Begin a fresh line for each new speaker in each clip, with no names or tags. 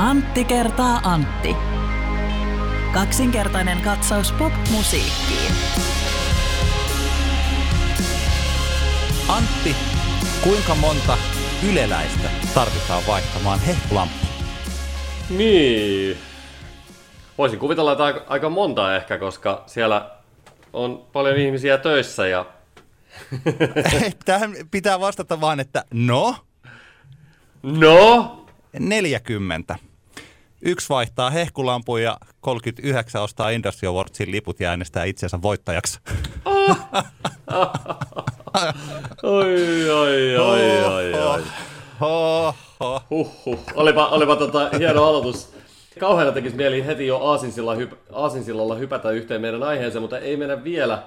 Antti kertaa Antti. Kaksinkertainen katsaus pop-musiikkiin.
Antti, kuinka monta yleläistä tarvitaan vaihtamaan hehkulamppu?
Niin. Voisin kuvitella, että aika, aika monta ehkä, koska siellä on paljon ihmisiä töissä ja
Tähän pitää vastata vaan, että no,
no,
40. Yksi vaihtaa hehkulampuja ja 39 ostaa Industry Awardsin liput ja äänestää itsensä voittajaksi.
oi, oi, oi, oi, oi.
Oho.
Huhhuh. Olipa, olipa tota, hieno aloitus. Kauheana tekisi mieli heti jo aasinsilla hyp, aasinsillalla hypätä yhteen meidän aiheeseen, mutta ei mennä vielä,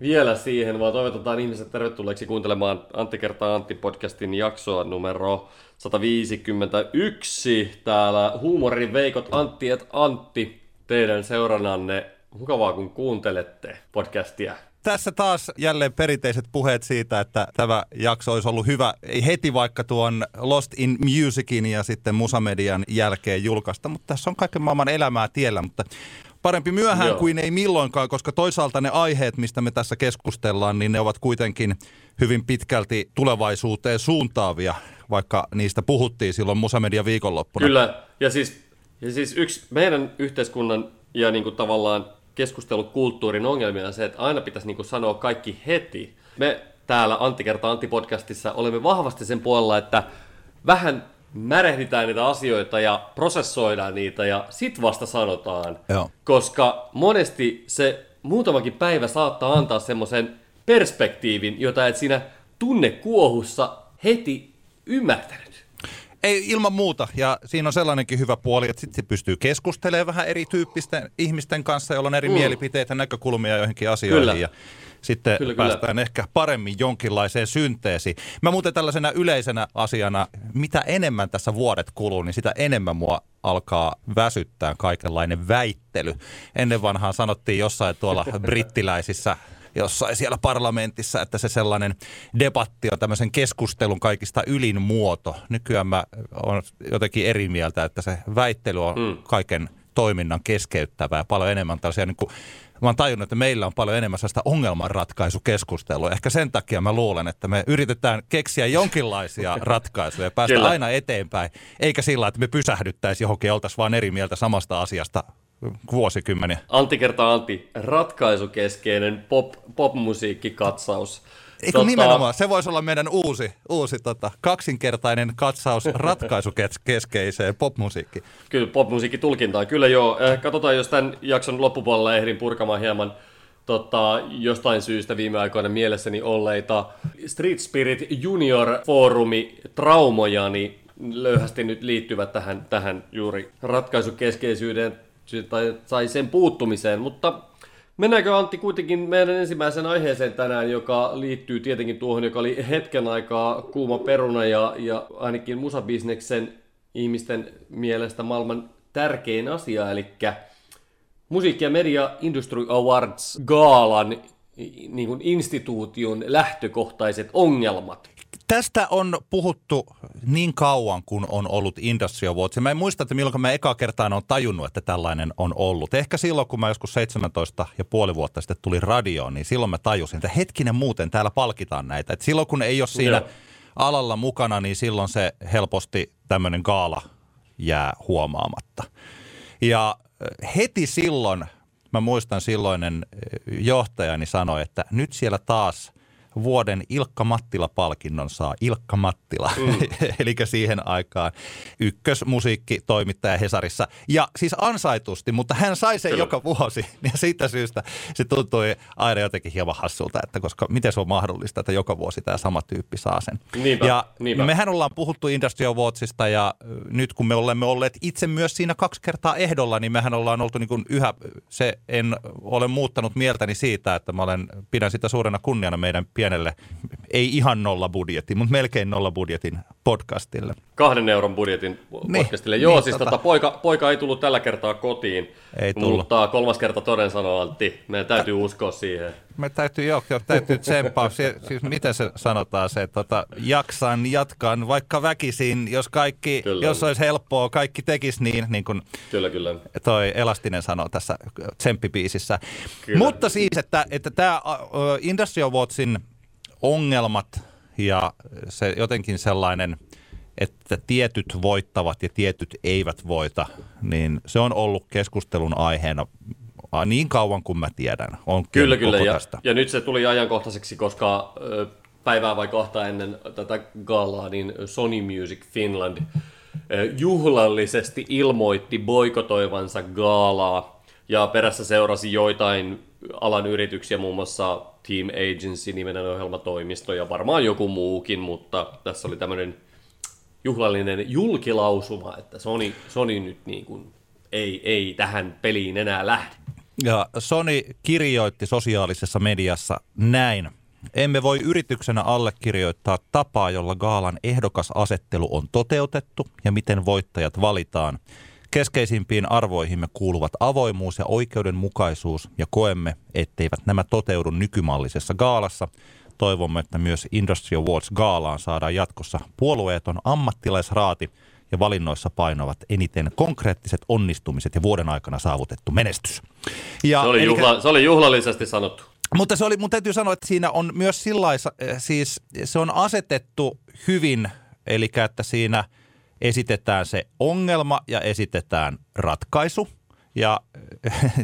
vielä siihen, vaan toivotetaan ihmiset tervetulleeksi kuuntelemaan Antti kertaa Antti podcastin jaksoa numero 151. Täällä huumorin veikot Antti et Antti teidän seurannanne. Mukavaa kun kuuntelette podcastia.
Tässä taas jälleen perinteiset puheet siitä, että tämä jakso olisi ollut hyvä heti vaikka tuon Lost in Musicin ja sitten Musamedian jälkeen julkaista, mutta tässä on kaiken maailman elämää tiellä, mutta parempi myöhään
Joo.
kuin ei milloinkaan, koska toisaalta ne aiheet, mistä me tässä keskustellaan, niin ne ovat kuitenkin hyvin pitkälti tulevaisuuteen suuntaavia, vaikka niistä puhuttiin silloin Musamedia viikonloppuna.
Kyllä, ja siis, ja siis yksi meidän yhteiskunnan ja niin kuin tavallaan keskustelukulttuurin ongelmia on se, että aina pitäisi niin kuin sanoa kaikki heti. Me täällä Antti kertaa Antti podcastissa olemme vahvasti sen puolella, että vähän märehditään niitä asioita ja prosessoidaan niitä ja sit vasta sanotaan.
Joo.
Koska monesti se muutamakin päivä saattaa antaa semmoisen perspektiivin, jota et siinä tunnekuohussa heti ymmärtänyt.
Ei ilman muuta, ja siinä on sellainenkin hyvä puoli, että sitten pystyy keskustelemaan vähän erityyppisten ihmisten kanssa, joilla on eri mm. mielipiteitä, näkökulmia joihinkin asioihin.
Kyllä.
Ja sitten
Kyllä,
kyllä,
kyllä.
päästään ehkä paremmin jonkinlaiseen synteesiin. Mä muuten tällaisena yleisenä asiana, mitä enemmän tässä vuodet kuluu, niin sitä enemmän mua alkaa väsyttää kaikenlainen väittely. Ennen vanhaan sanottiin jossain tuolla brittiläisissä jossain siellä parlamentissa, että se sellainen debatti on tämmöisen keskustelun kaikista ylin muoto. Nykyään mä on jotenkin eri mieltä, että se väittely on mm. kaiken toiminnan keskeyttävää ja paljon enemmän tällaisia niin kuin, Mä oon tajunnut, että meillä on paljon enemmän sellaista ongelmanratkaisukeskustelua. Ehkä sen takia mä luulen, että me yritetään keksiä jonkinlaisia ratkaisuja ja päästä
Kyllä.
aina eteenpäin. Eikä sillä, että me pysähdyttäisiin johonkin ja oltaisiin vaan eri mieltä samasta asiasta vuosikymmeniä.
Antti kertaa Antti, ratkaisukeskeinen pop, popmusiikkikatsaus.
Eikö tota... nimenomaan, se voisi olla meidän uusi, uusi tota, kaksinkertainen katsaus ratkaisukeskeiseen popmusiikkiin.
Kyllä, popmusiikkitulkintaan. Kyllä joo. Eh, katsotaan, jos tämän jakson loppupuolella ehdin purkamaan hieman tota, jostain syystä viime aikoina mielessäni olleita Street Spirit Junior Forumi traumoja, niin löyhästi nyt liittyvät tähän, tähän juuri ratkaisukeskeisyyteen sy- tai, tai sen puuttumiseen, mutta Mennäänkö Antti kuitenkin meidän ensimmäisen aiheeseen tänään, joka liittyy tietenkin tuohon, joka oli hetken aikaa kuuma peruna ja, ja ainakin musabisneksen ihmisten mielestä maailman tärkein asia, eli Musiikki- ja Media Industry Awards gaalan niin kuin instituution lähtökohtaiset ongelmat.
Tästä on puhuttu niin kauan, kun on ollut Industry Awards. Mä en muista, että milloin mä eka kertaan on tajunnut, että tällainen on ollut. Ehkä silloin, kun mä joskus 17 ja puoli vuotta sitten tuli radioon, niin silloin mä tajusin, että hetkinen muuten täällä palkitaan näitä. Et silloin, kun ei ole siinä
Joo.
alalla mukana, niin silloin se helposti tämmöinen gaala jää huomaamatta. Ja äh, heti silloin, mä muistan silloinen äh, johtajani sanoi, että nyt siellä taas vuoden Ilkka Mattila-palkinnon saa Ilkka Mattila, mm. eli siihen aikaan ykkösmusiikkitoimittaja Hesarissa. Ja siis ansaitusti, mutta hän sai sen
Kyllä.
joka vuosi, ja siitä syystä se tuntui aina jotenkin hieman hassulta, että koska miten se on mahdollista, että joka vuosi tämä sama tyyppi saa sen.
Niinpä,
ja
niinpä.
mehän ollaan puhuttu Industry Awardsista ja nyt kun me olemme olleet itse myös siinä kaksi kertaa ehdolla, niin mehän ollaan oltu niin kuin yhä, se en ole muuttanut mieltäni siitä, että mä olen, pidän sitä suurena kunniana meidän pienelle ei ihan nolla budjetin, mutta melkein nolla budjetin podcastille.
Kahden euron budjetin
Niin,
podcastille. Joo,
niin,
siis
tota-
tota, poika, poika ei tullut tällä kertaa kotiin,
Ei tullut.
mutta kolmas kerta toden sanoo Antti. Meidän täytyy uskoa siihen.
Me täytyy, joo, joo, täytyy tsemppaa. Se, siis miten se sanotaan se, että tota, jaksan, jatkan, vaikka väkisin, jos kaikki,
Kyllä.
jos olisi helppoa, kaikki tekisi niin, niin kuin
Kyllä, kyllä.
toi Elastinen sanoo tässä tsemppipiisissä.
Kyllä.
Mutta siis, että, että tämä Industry Awardsin ongelmat ja se jotenkin sellainen, että tietyt voittavat ja tietyt eivät voita, niin se on ollut keskustelun aiheena niin kauan kuin mä tiedän. On
Kyllä, kyllä. Ja,
tästä.
ja nyt se tuli ajankohtaiseksi, koska päivää vai kahta ennen tätä galaa, niin Sony Music Finland juhlallisesti ilmoitti boikotoivansa gaalaa. Ja perässä seurasi joitain alan yrityksiä, muun muassa Team Agency, nimenen ohjelmatoimisto ja varmaan joku muukin, mutta tässä oli tämmöinen juhlallinen julkilausuma, että Sony, Sony nyt niin kuin ei, ei tähän peliin enää lähde.
Ja Sony kirjoitti sosiaalisessa mediassa näin. Emme voi yrityksenä allekirjoittaa tapaa, jolla gaalan ehdokasasettelu on toteutettu ja miten voittajat valitaan. Keskeisimpiin arvoihimme kuuluvat avoimuus ja oikeudenmukaisuus ja koemme, etteivät nämä toteudu nykymallisessa gaalassa. Toivomme, että myös Industry Awards gaalaan saadaan jatkossa puolueeton ammattilaisraati ja valinnoissa painavat eniten konkreettiset onnistumiset ja vuoden aikana saavutettu menestys. Ja
Se oli, juhla, se oli juhlallisesti sanottu.
mutta se oli, mun täytyy sanoa, että siinä on myös sillaisa, siis se on asetettu hyvin, eli että siinä esitetään se ongelma ja esitetään ratkaisu. Ja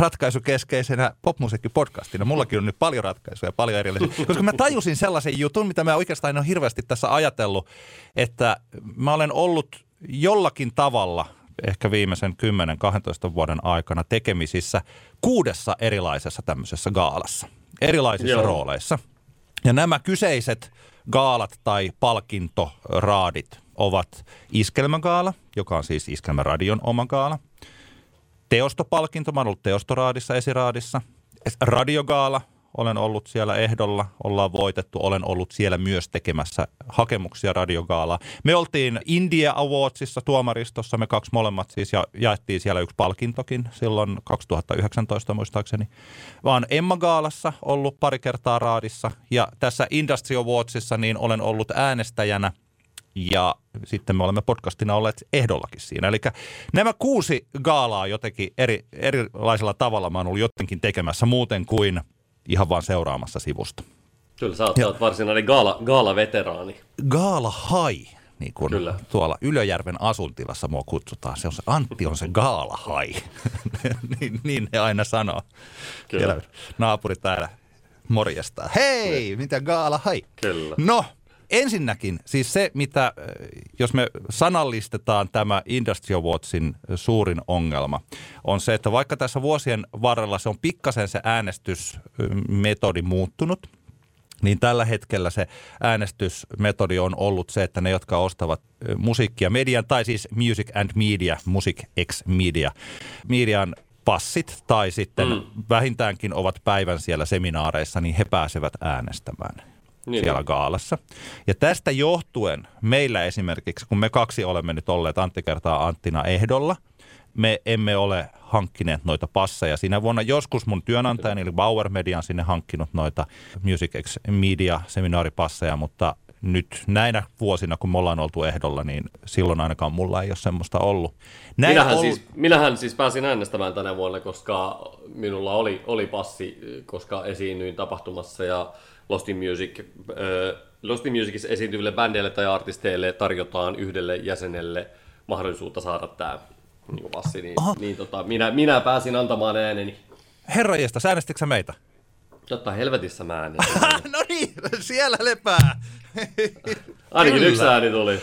ratkaisukeskeisenä popmusiikkipodcastina. Mullakin on nyt paljon ratkaisuja, paljon erilaisia. Koska mä tajusin sellaisen jutun, mitä mä oikeastaan en ole hirveästi tässä ajatellut, että mä olen ollut jollakin tavalla ehkä viimeisen 10-12 vuoden aikana tekemisissä kuudessa erilaisessa tämmöisessä gaalassa, erilaisissa
Joo.
rooleissa. Ja nämä kyseiset gaalat tai palkintoraadit ovat Iskelmägaala, joka on siis Iskelmäradion oma gaala, teostopalkinto, mä olen ollut teostoraadissa, esiraadissa, radiogaala, olen ollut siellä ehdolla, ollaan voitettu, olen ollut siellä myös tekemässä hakemuksia radiogaalaa. Me oltiin India Awardsissa tuomaristossa, me kaksi molemmat siis, ja jaettiin siellä yksi palkintokin silloin 2019 muistaakseni. Vaan Emma Gaalassa ollut pari kertaa raadissa, ja tässä Industry Awardsissa niin olen ollut äänestäjänä ja sitten me olemme podcastina olleet ehdollakin siinä. Eli nämä kuusi gaalaa jotenkin eri, erilaisella tavalla mä oon ollut jotenkin tekemässä muuten kuin ihan vaan seuraamassa sivusta.
Kyllä, sä oot, sä oot varsinainen gaala, gaala-veteraani.
Gaala hai, niin kuin
Kyllä.
tuolla Ylöjärven asuntilassa mua kutsutaan. Se on se, Antti on se gaala hai. niin, niin ne aina sanoo.
Kyllä.
Siellä naapuri täällä morjestaa. Hei, mitä gaala hai?
Kyllä.
No, ensinnäkin siis se, mitä, äh, jos me sanallistetaan tämä Industry Awardsin suurin ongelma, on se, että vaikka tässä vuosien varrella se on pikkasen se äänestysmetodi muuttunut, niin tällä hetkellä se äänestysmetodi on ollut se, että ne, jotka ostavat ö, musiikkia median, tai siis Music and Media, Music X Media, median passit, tai sitten mm. vähintäänkin ovat päivän siellä seminaareissa, niin he pääsevät äänestämään
Niin.
siellä gaalassa. Ja tästä johtuen meillä esimerkiksi, kun me kaksi olemme nyt olleet Antti kertaa Anttina ehdolla, me emme ole hankkineet noita passeja. Siinä vuonna joskus mun työnantajani, eli Bauer Media, on sinne hankkinut noita Music X Media seminaaripasseja, mutta nyt näinä vuosina, kun me ollaan oltu ehdolla, niin silloin ainakaan mulla ei ole semmoista ollut. Näin
Minähän,
ol-
siis, minähän siis pääsin äänestämään tänä vuonna, koska minulla oli, oli passi, koska esiinnyin tapahtumassa ja Lost in Music, äh, Lost in Musicissa esiintyville bändeille tai artisteille tarjotaan yhdelle jäsenelle mahdollisuutta saada tämä niin passi, niin, niin tota, minä, minä pääsin antamaan ääneni.
Herra jästä, äänestikö sä meitä?
Totta helvetissä mä äänestin.
no niin, siellä lepää.
Ainakin
Kyllä.
yksi ääni tuli.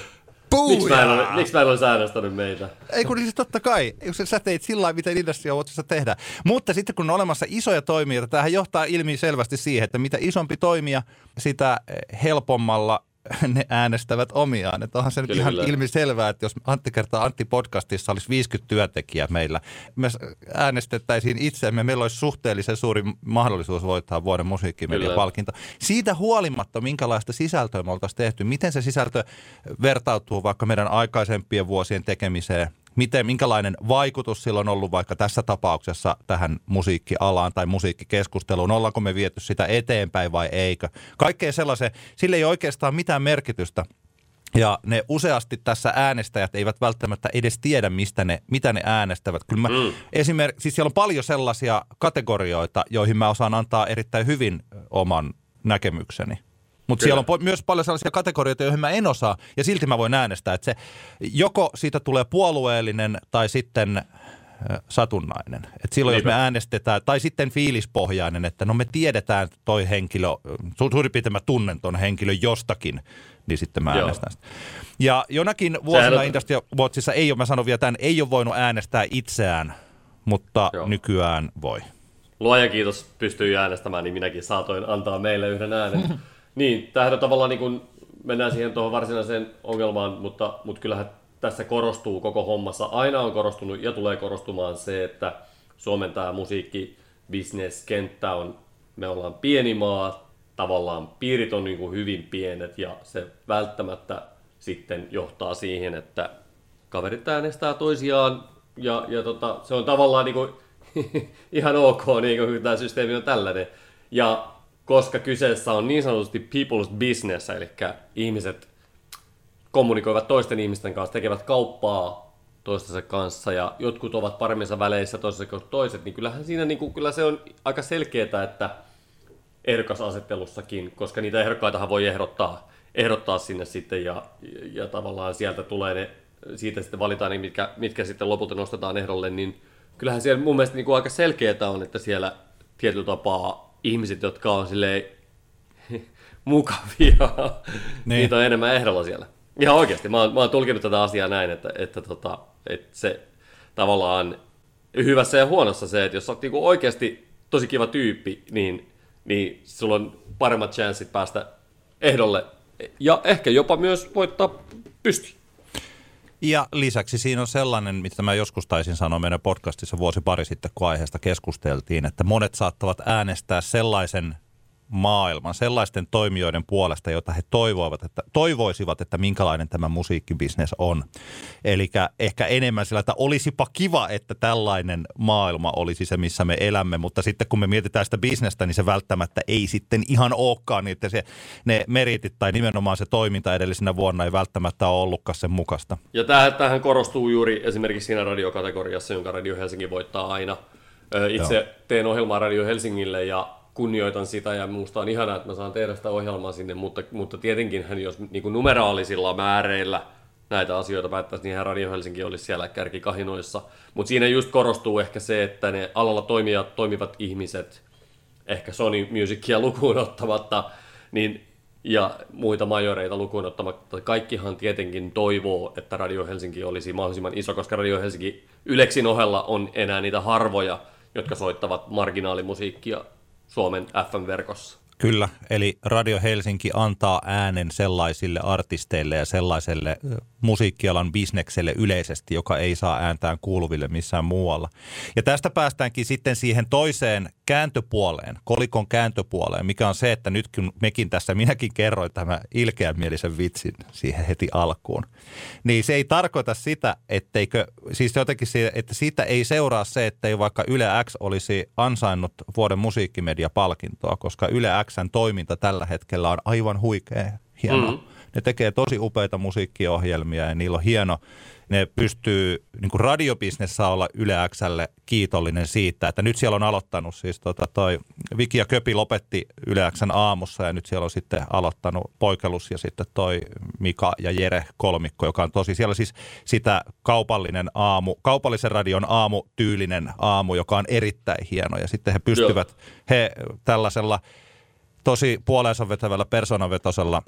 Miksi mä, en ole, miksi mä en olisi äänestänyt meitä?
Ei kun siis totta kai, jos sä teit sillä lailla, miten Industry Awardsissa tehdään. Mutta sitten kun on olemassa isoja toimijoita, tämähän johtaa ilmi selvästi siihen, että mitä isompi toimija, sitä helpommalla ne äänestävät omiaan. Että onhan se
Kyllä,
nyt ihan
kyllä.
ilmiselvää, että jos Antti kertaa Antti podcastissa olisi 50 työntekijää meillä, me äänestettäisiin itseämme, meillä olisi suhteellisen suuri mahdollisuus voittaa vuoden musiikkimediapalkinto. Siitä huolimatta, minkälaista sisältöä me oltaisiin tehty, miten se sisältö vertautuu vaikka meidän aikaisempien vuosien tekemiseen, miten, minkälainen vaikutus sillä on ollut vaikka tässä tapauksessa tähän musiikkialaan tai musiikkikeskusteluun, ollaanko me viety sitä eteenpäin vai eikö. Kaikkea sellaisen, sillä ei oikeastaan mitään merkitystä. Ja ne useasti tässä äänestäjät eivät välttämättä edes tiedä, mistä ne, mitä ne äänestävät. Kyllä mä mm. esimerkiksi, siis siellä on paljon sellaisia kategorioita, joihin mä osaan antaa erittäin hyvin oman näkemykseni. Mutta siellä on po- myös paljon sellaisia kategorioita, joihin mä en osaa, ja silti mä voin äänestää, että se joko siitä tulee puolueellinen tai sitten satunnainen. Et silloin
Niinpä.
jos me äänestetään, tai sitten fiilispohjainen, että no me tiedetään että toi henkilö, su- suurin piirtein mä tunnen ton henkilön jostakin, niin sitten mä
Joo.
äänestän sitä. Ja jonakin vuosina
on-
Industry Watchissa ei ole, mä sanon vielä tämän, ei ole voinut äänestää itseään, mutta
Joo.
nykyään voi.
Luojan kiitos pystyy äänestämään, niin minäkin saatoin antaa meille yhden äänen. niin, tämähän on tavallaan niin kuin, mennään siihen tuohon varsinaiseen ongelmaan, mutta, mutta kyllähän tässä korostuu koko hommassa. Aina on korostunut ja tulee korostumaan se, että Suomen tämä musiikki kenttä on, me ollaan pieni maa, tavallaan piirit on niin kuin hyvin pienet ja se välttämättä sitten johtaa siihen, että kaverit äänestää toisiaan ja, ja tota, se on tavallaan niin kuin, ihan ok, niin kuin, tämä systeemi on tällainen. Ja koska kyseessä on niin sanotusti people's business, eli ihmiset kommunikoivat toisten ihmisten kanssa, tekevät kauppaa toistensa kanssa ja jotkut ovat paremmissa väleissä toisensa kuin toiset, niin kyllähän siinä niin kuin, kyllä se on aika selkeää, että ehdokasasettelussakin, koska niitä ehdokkaitahan voi ehdottaa, ehdottaa sinne sitten ja, ja tavallaan sieltä tulee ne, siitä sitten valitaan ne, mitkä, mitkä sitten lopulta nostetaan ehdolle, niin kyllähän siellä mun mielestä niin kuin aika selkeää on, että siellä tietyllä tapaa ihmiset, jotka on silleen mukavia, niin. niitä on enemmän ehdolla siellä. Ihan oikeasti, mä oon, mä oon tulkinut tätä asiaa näin, että, että, tota, että se tavallaan hyvässä ja huonossa se, että jos sä oot niinku oikeasti tosi kiva tyyppi, niin, niin sulla on paremmat chanssit päästä ehdolle ja ehkä jopa myös voittaa pysty.
Ja lisäksi siinä on sellainen, mitä mä joskus taisin sanoa meidän podcastissa vuosi pari sitten, kun aiheesta keskusteltiin, että monet saattavat äänestää sellaisen maailman, sellaisten toimijoiden puolesta, joita he toivoivat, että, toivoisivat, että minkälainen tämä musiikkibisnes on. Eli ehkä enemmän sillä, että olisipa kiva, että tällainen maailma olisi se, missä me elämme, mutta sitten kun me mietitään sitä bisnestä, niin se välttämättä ei sitten ihan olekaan, niin että se, ne meritit tai nimenomaan se toiminta edellisenä vuonna ei välttämättä ole ollutkaan sen mukaista.
Ja tämähän, tämähän korostuu juuri esimerkiksi siinä radiokategoriassa, jonka Radio Helsinki voittaa aina. Itse
Joo.
teen ohjelmaa Radio Helsingille ja kunnioitan sitä ja minusta on ihanaa, että mä saan tehdä sitä ohjelmaa sinne, mutta, mutta tietenkin jos niin kuin numeraalisilla määreillä näitä asioita päättäisiin, niin Radio Helsinki olisi siellä kärkikahinoissa. Mutta siinä just korostuu ehkä se, että ne alalla toimijat, toimivat ihmiset, ehkä Sony Musicia lukuun ottamatta, niin, ja muita majoreita lukuun ottamatta, kaikkihan tietenkin toivoo, että Radio Helsinki olisi mahdollisimman iso, koska Radio Helsinki Yleksin ohella on enää niitä harvoja, jotka soittavat marginaalimusiikkia Suomen FM-verkossa.
Kyllä, eli Radio Helsinki antaa äänen sellaisille artisteille ja sellaiselle musiikkialan bisnekselle yleisesti, joka ei saa ääntään kuuluville missään muualla. Ja tästä päästäänkin sitten siihen toiseen kääntöpuoleen, kolikon kääntöpuoleen, mikä on se, että nyt kun mekin tässä, minäkin kerroin tämän ilkeämielisen vitsin siihen heti alkuun, niin se ei tarkoita sitä, etteikö, siis jotenkin, se, että siitä ei seuraa se, että ei vaikka Yle X olisi ansainnut vuoden musiikkimediapalkintoa, koska Yle Xn toiminta tällä hetkellä on aivan huikea, hienoa. Mm. Ne tekee tosi upeita musiikkiohjelmia ja niillä on hieno, ne pystyy, niin kuin radiobisnes saa olla Yle Xlle kiitollinen siitä, että nyt siellä on aloittanut siis tota toi Viki ja Köpi lopetti Yle Xn aamussa ja nyt siellä on sitten aloittanut Poikelus ja sitten toi Mika ja Jere kolmikko, joka on tosi siellä siis sitä kaupallinen aamu, kaupallisen radion aamu tyylinen aamu, joka on erittäin hieno ja sitten he pystyvät, Joo. he tällaisella tosi puoleensa vetävällä persoonavetoisella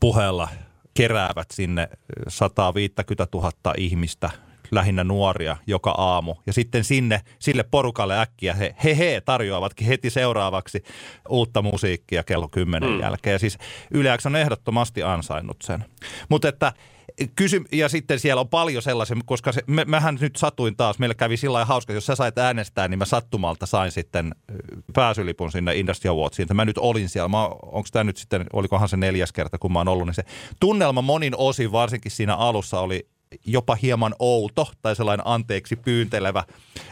puheella keräävät sinne 150 000 ihmistä lähinnä nuoria joka aamu. Ja sitten sinne, sille porukalle äkkiä he, he, he tarjoavatkin heti seuraavaksi uutta musiikkia kello 10 mm. jälkeen. Ja siis Yle X on ehdottomasti ansainnut sen. Mutta että kysy, ja sitten siellä on paljon sellaisia, koska se, me, mähän nyt satuin taas, meillä kävi sillä lailla hauska, jos sä sait äänestää, niin mä sattumalta sain sitten pääsylipun sinne Industry Awardsiin, että mä nyt olin siellä, onko tämä nyt sitten, olikohan se neljäs kerta, kun mä oon ollut, niin se tunnelma monin osin, varsinkin siinä alussa oli jopa hieman outo tai sellainen anteeksi pyyntelevä.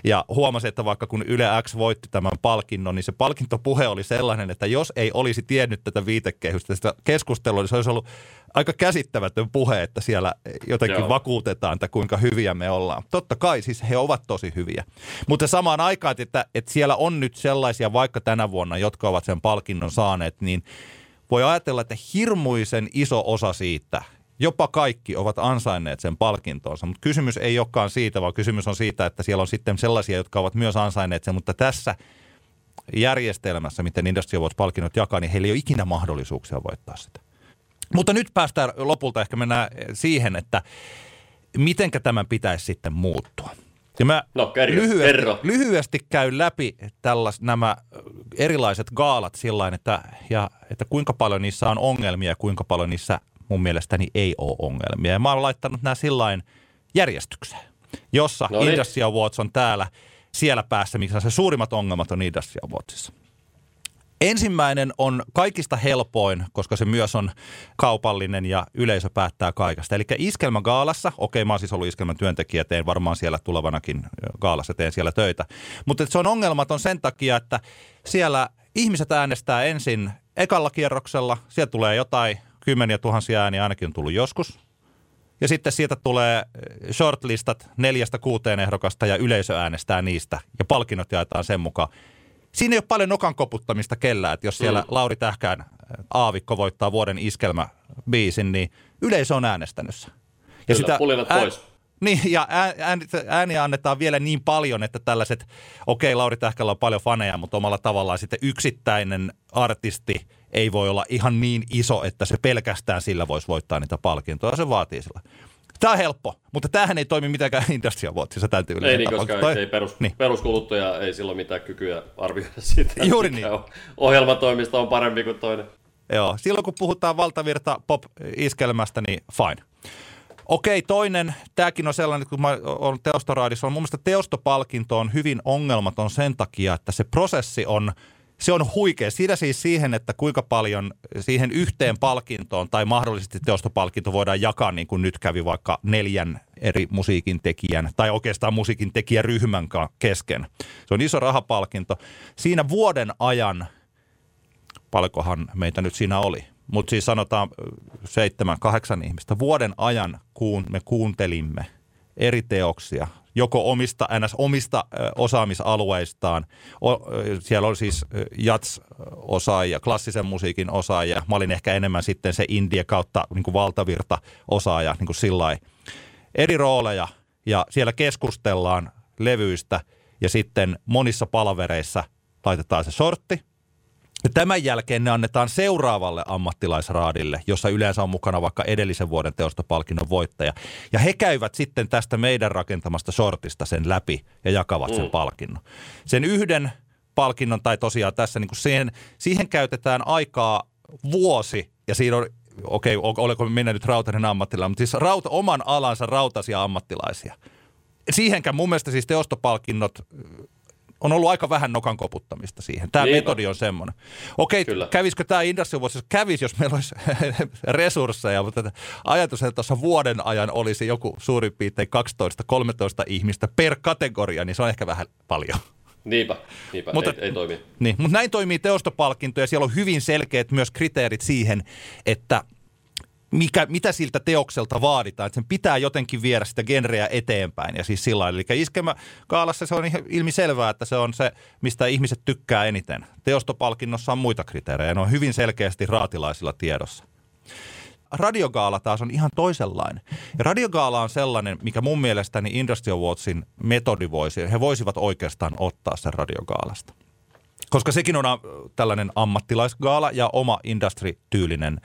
Ja huomasi, että vaikka kun Yle X voitti tämän palkinnon, niin se palkintopuhe oli sellainen, että jos ei olisi tiennyt tätä viitekehystä, sitä keskustelua, niin se olisi ollut aika käsittämätön puhe, että siellä jotenkin Joo. vakuutetaan, että kuinka hyviä me ollaan. Totta kai, siis he ovat tosi hyviä. Mutta samaan aikaan, että, että siellä on nyt sellaisia vaikka tänä vuonna, jotka ovat sen palkinnon saaneet, niin voi ajatella, että hirmuisen iso osa siitä – jopa kaikki ovat ansainneet sen palkintonsa, mutta kysymys ei olekaan siitä, vaan kysymys on siitä, että siellä on sitten sellaisia, jotka ovat myös ansainneet sen, mutta tässä järjestelmässä, miten Industry Awards-palkinnot jakaa, niin heillä ei ole ikinä mahdollisuuksia voittaa sitä. Mutta nyt päästään lopulta ehkä mennään siihen, että mitenkä tämän pitäisi sitten muuttua. Ja mä
no, kerro, lyhyesti, kerro.
lyhyesti käyn läpi tällas, nämä erilaiset gaalat sillä että, ja, että kuinka paljon niissä on ongelmia ja kuinka paljon niissä mun mielestäni ei ole ongelmia. Ja mä oon laittanut nämä sillain järjestykseen, jossa no niin. Industry Awards on täällä siellä päässä, missä se suurimmat ongelmat on Industry Awardsissa. Ensimmäinen on kaikista helpoin, koska se myös on kaupallinen ja yleisö päättää kaikesta. Eli Iskelmä Gaalassa, okei mä oon siis ollut Iskelmän työntekijä, teen varmaan siellä tulevanakin Gaalassa, teen siellä töitä. Mutta se on ongelmaton sen takia, että siellä ihmiset äänestää ensin ekalla kierroksella, sieltä tulee jotain kymmeniä tuhansia ääniä ainakin on tullut joskus. Ja sitten siitä tulee eh, shortlistat neljästä kuuteen ehdokasta ja yleisö äänestää niistä ja palkinnot jaetaan sen mukaan. Siinä ei ole paljon nokan koputtamista kellään, että jos siellä mm. Lauri Tähkään eh, Aavikko voittaa vuoden iskelmäbiisin, niin yleisö on äänestänyt Ja
Kyllä, sitä, ää, pois.
Niin, ja ääniä annetaan vielä niin paljon, että tällaiset, okei, okay, Lauri Tähkällä on paljon faneja, mutta omalla tavallaan sitten yksittäinen artisti ei voi olla ihan niin iso, että se pelkästään sillä voisi voittaa niitä palkintoja. Se vaatii sillä. Tämä on helppo, mutta tämähän ei toimi mitenkään Industria Awardsissa täytyy
Ei niin, koska toi... ei perus, niin. peruskuluttaja ei silloin mitään kykyä arvioida sitä.
Juuri niin.
Ohjelmatoimista on parempi kuin toinen.
Joo, silloin kun puhutaan valtavirta pop-iskelmästä, niin fine. Okei, toinen, tämäkin on sellainen, kun mä olen teostoraadissa, on mun mielestä teostopalkinto on hyvin ongelmaton sen takia, että se prosessi on, se on huikea. Siinä siis siihen, että kuinka paljon siihen yhteen palkintoon tai mahdollisesti teostopalkinto voidaan jakaa, niin kuin nyt kävi vaikka neljän eri musiikin tekijän tai oikeastaan musiikin tekijäryhmän kesken. Se on iso rahapalkinto. Siinä vuoden ajan, paljonkohan meitä nyt siinä oli, mutta siis sanotaan seitsemän, kahdeksan ihmistä. Vuoden ajan kuun, me kuuntelimme eri teoksia, joko omista, ns. omista osaamisalueistaan. O, siellä oli siis jats-osaajia, klassisen musiikin osaajia. Mä olin ehkä enemmän sitten se indie kautta niin kuin valtavirta osaaja, niin kuin sillai. Eri rooleja ja siellä keskustellaan levyistä ja sitten monissa palavereissa laitetaan se sortti tämän jälkeen ne annetaan seuraavalle ammattilaisraadille, jossa yleensä on mukana vaikka edellisen vuoden teostopalkinnon voittaja. Ja he käyvät sitten tästä meidän rakentamasta sortista sen läpi ja jakavat sen mm. palkinnon. Sen yhden palkinnon, tai tosiaan tässä niin kuin siihen, siihen käytetään aikaa vuosi, ja siinä on okei, okay, oliko minä nyt rautainen ammattilainen, mutta siis rauta, oman alansa rautaisia ammattilaisia. Siihenkään mun mielestä siis teostopalkinnot on ollut aika vähän nokan koputtamista siihen. Tämä Niinpä. metodi on semmoinen. Okei, Kyllä. kävisikö tämä Industry Awards, kävisi, jos meillä olisi resursseja, mutta ajatus, että tuossa vuoden ajan olisi joku suurin piirtein 12-13 ihmistä per kategoria, niin se on ehkä vähän paljon.
Niinpä, niinpä. Mutta, ei, ei toimi.
Niin, mutta näin toimii teostopalkinto ja siellä on hyvin selkeät myös kriteerit siihen, että – mikä, mitä siltä teokselta vaaditaan, että sen pitää jotenkin viedä sitä genreä eteenpäin ja siis sillä Eli iskemä kaalassa se on ilmi selvää, että se on se, mistä ihmiset tykkää eniten. Teostopalkinnossa on muita kriteerejä, ne on hyvin selkeästi raatilaisilla tiedossa. Radiogaala taas on ihan toisenlainen. Ja radiogaala on sellainen, mikä mun mielestäni Industry Awardsin metodi voisi, he voisivat oikeastaan ottaa sen radiogaalasta. Koska sekin on tällainen ammattilaisgaala ja oma industry-tyylinen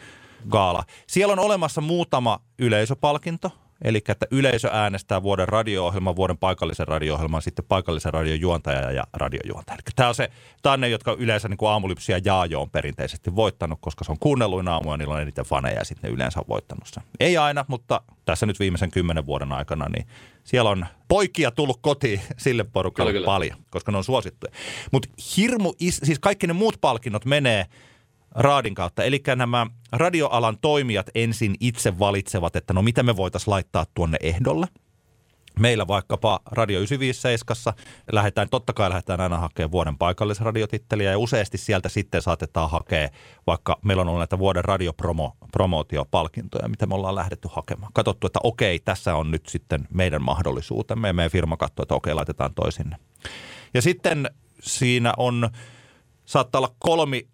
gaala. Siellä on olemassa muutama yleisöpalkinto, eli että yleisö äänestää vuoden radio-ohjelman, vuoden paikallisen radio-ohjelman, sitten paikallisen radiojuontaja ja radiojuontaja. Eli tämä on se, tämä on ne, jotka yleensä niin kuin aamulypsiä Jaajo on perinteisesti voittanut, koska se on kuunnelluin aamu ja niillä on eniten faneja ja sitten ne yleensä on voittanut sen. Ei aina, mutta tässä nyt viimeisen kymmenen vuoden aikana, niin siellä on poikia tullut kotiin sille porukalle
Kyllä, kyllä.
paljon, koska ne on suosittuja. Mutta hirmu, is, siis kaikki ne muut palkinnot menee raadin kautta. Eli nämä radioalan toimijat ensin itse valitsevat, että no mitä me voitaisiin laittaa tuonne ehdolle. Meillä vaikkapa Radio 957 lähdetään, totta kai lähdetään aina hakemaan vuoden paikallisradiotitteliä ja useasti sieltä sitten saatetaan hakea, vaikka meillä on ollut näitä vuoden radiopromotiopalkintoja, mitä me ollaan lähdetty hakemaan. Katsottu, että okei, tässä on nyt sitten meidän mahdollisuutemme ja meidän firma katsoo, että okei, laitetaan toisinne. Ja sitten siinä on, saattaa olla kolmi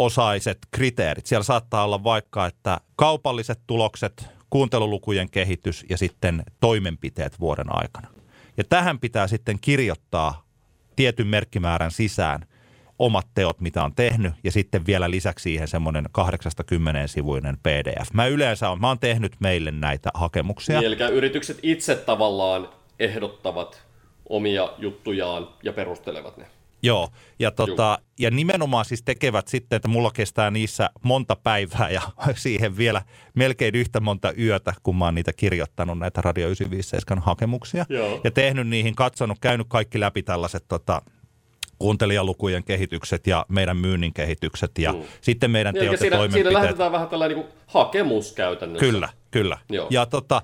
osaiset kriteerit. Siellä saattaa olla vaikka, että kaupalliset tulokset, kuuntelulukujen kehitys ja sitten toimenpiteet vuoden aikana. Ja tähän pitää sitten kirjoittaa tietyn merkkimäärän sisään omat teot, mitä on tehnyt, ja sitten vielä lisäksi siihen semmoinen 80 sivuinen PDF. Mä yleensä on, mä oon tehnyt meille näitä hakemuksia.
Niin, eli yritykset itse tavallaan ehdottavat omia juttujaan ja perustelevat ne.
Joo, ja, tota, ja nimenomaan siis tekevät sitten, että mulla kestää niissä monta päivää ja siihen vielä melkein yhtä monta yötä, kun mä oon niitä kirjoittanut, näitä Radio 957 hakemuksia.
Joo.
Ja tehnyt niihin, katsonut, käynyt kaikki läpi tällaiset tota, kuuntelijalukujen kehitykset ja meidän myynnin kehitykset ja mm. sitten meidän teot ja
siinä, siinä
toimenpiteet.
lähetetään vähän tällainen niin hakemus käytännössä.
Kyllä, kyllä.
Joo.
Ja tota,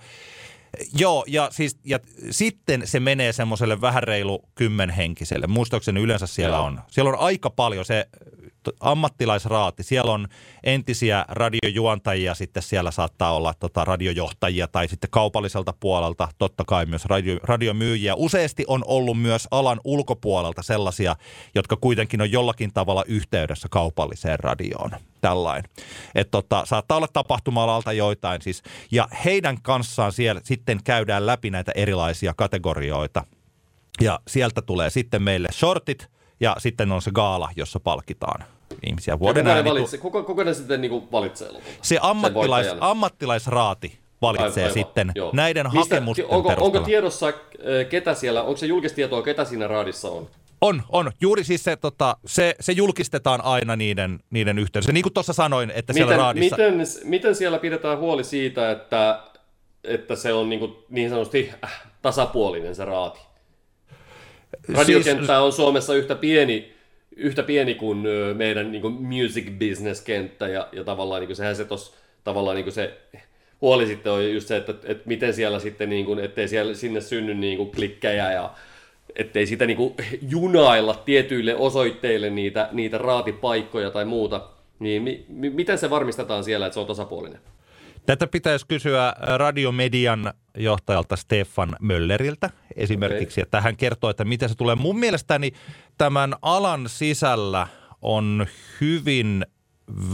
Joo, ja, siis, ja sitten se menee semmoiselle vähän reilu kymmenhenkiselle. Muistaakseni yleensä siellä
Joo.
on. Siellä on aika paljon se ammattilaisraati. Siellä on entisiä radiojuontajia, sitten siellä saattaa olla tota, radiojohtajia tai sitten kaupalliselta puolelta totta kai myös radio, radiomyyjiä. Useasti on ollut myös alan ulkopuolelta sellaisia, jotka kuitenkin on jollakin tavalla yhteydessä kaupalliseen radioon. Tällainen. Että tota, saattaa olla tapahtuma-alalta joitain siis. Ja heidän kanssaan siellä sitten käydään läpi näitä erilaisia kategorioita. Ja sieltä tulee sitten meille shortit ja sitten on se gaala, jossa palkitaan ihmisiä vuoden
kuka,
ääni-
valitsee, kuka, kuka ne sitten niin valitsee lopulta?
Se ammattilais, ammattilaisraati valitsee
Aivan,
sitten
joo.
näiden
Mistä-
hakemusten
onko, onko
perusteella.
tiedossa, äh, ketä siellä, onko se julkista tietoa, ketä siinä raadissa on?
On, on. Juuri siis se, tota, se, se julkistetaan aina niiden, niiden yhteydessä. Niin kuin tuossa sanoin, että siellä
Miten,
raadissa...
miten, miten siellä pidetään huoli siitä, että, että se on niin, kuin, niin sanotusti äh, tasapuolinen se raati? Radiokenttä on Suomessa yhtä pieni, yhtä pieni kuin meidän niin kuin music business kenttä ja, ja tavallaan niin kuin sehän se tos, tavallaan niin kuin se huoli sitten on just se, että, että miten siellä sitten, niin kuin, ettei siellä sinne synny niin kuin klikkejä ja ettei sitä niin kuin junailla tietyille osoitteille niitä, niitä raatipaikkoja tai muuta. Niin mi, mi, miten se varmistetaan siellä, että se on tasapuolinen?
Tätä pitäisi kysyä radiomedian johtajalta Stefan Mölleriltä esimerkiksi, että hän kertoo, että miten se tulee. Mun mielestäni tämän alan sisällä on hyvin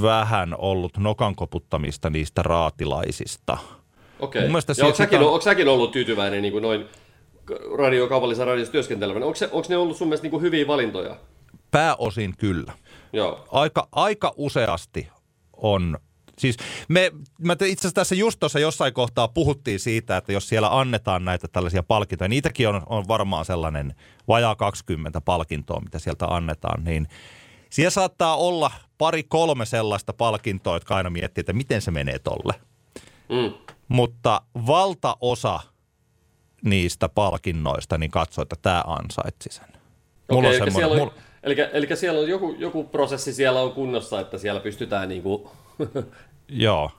vähän ollut nokan koputtamista niistä raatilaisista.
Okei.
Mielestä
Ja onko säkin,
on-
onko säkin ollut tyytyväinen niin kuin noin radio, kaupallisessa radiossa työskentelevänä? Onko, se, onko ne ollut sun mielestä niin kuin hyviä valintoja?
Pääosin kyllä.
Joo.
aika, aika useasti on. Siis me, mä itse asiassa tässä just tuossa jossain kohtaa puhuttiin siitä, että jos siellä annetaan näitä tällaisia palkintoja, niitäkin on, on varmaan sellainen vajaa 20 palkintoa, mitä sieltä annetaan, niin siellä saattaa olla pari kolme sellaista palkintoa, jotka aina miettii, että miten se menee tolle.
Mm.
Mutta valtaosa niistä palkinnoista, niin katsoo, että tämä ansaitsi sen. Mulla
Okei,
on semmoinen,
on,
mulla,
eli, eli siellä on joku, joku prosessi siellä on kunnossa, että siellä pystytään niin kuin
joo.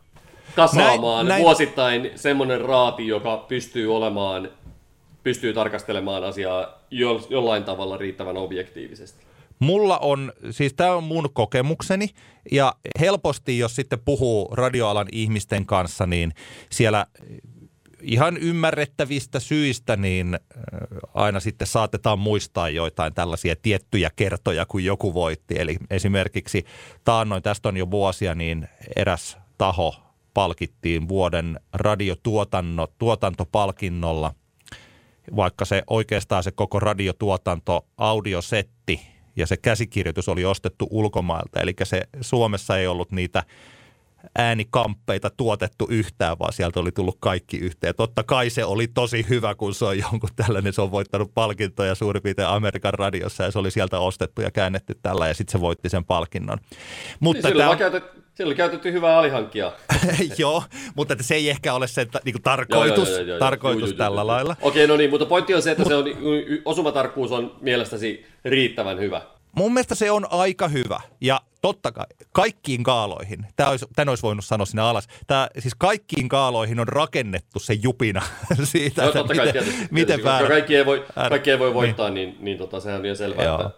kasaamaan
Näin-
näin,
näin-
vuosittain semmoinen raati, joka pystyy olemaan, pystyy tarkastelemaan asiaa jo, jollain tavalla riittävän objektiivisesti.
Mulla on, siis tämä on mun kokemukseni ja helposti jos sitten puhuu radioalan ihmisten kanssa, niin siellä ihan ymmärrettävistä syistä niin aina sitten saatetaan muistaa joitain tällaisia tiettyjä kertoja, kun joku voitti. Eli esimerkiksi taannoin, tästä on jo vuosia, niin eräs taho palkittiin vuoden radiotuotantopalkinnolla vaikka se oikeastaan se koko radiotuotanto, audiosetti ja se käsikirjoitus oli ostettu ulkomailta. Eli se Suomessa ei ollut niitä äänikamppeita tuotettu yhtään, vaan sieltä oli tullut kaikki yhteen. Totta kai se oli tosi hyvä, kun se on jonkun tällainen, se on voittanut palkintoja suurin piirtein Amerikan radiossa ja se oli sieltä ostettu ja käännetty tällä ja sitten se voitti sen palkinnon.
Mutta niin, tämä... käytet, siellä oli käytetty hyvää alihankkijaa.
joo, mutta se ei ehkä ole se niin kuin tarkoitus, joo, joo, joo, tarkoitus joo, joo, tällä joo, lailla.
Okei, no niin, mutta pointti on se, että Mut... se on, osumatarkkuus on mielestäsi riittävän hyvä.
Mun mielestä se on aika hyvä. Ja totta kai, kaikkiin kaaloihin, tämä olisi, tämän olisi voinut sanoa sinne alas, tämä, siis kaikkiin kaaloihin on rakennettu se jupina siitä, no, että miten, tietysti, miten
tietysti, kaikki, ei voi, kaikki ei voi voittaa, niin, niin, niin tota, sehän on ihan selvää, Joo. että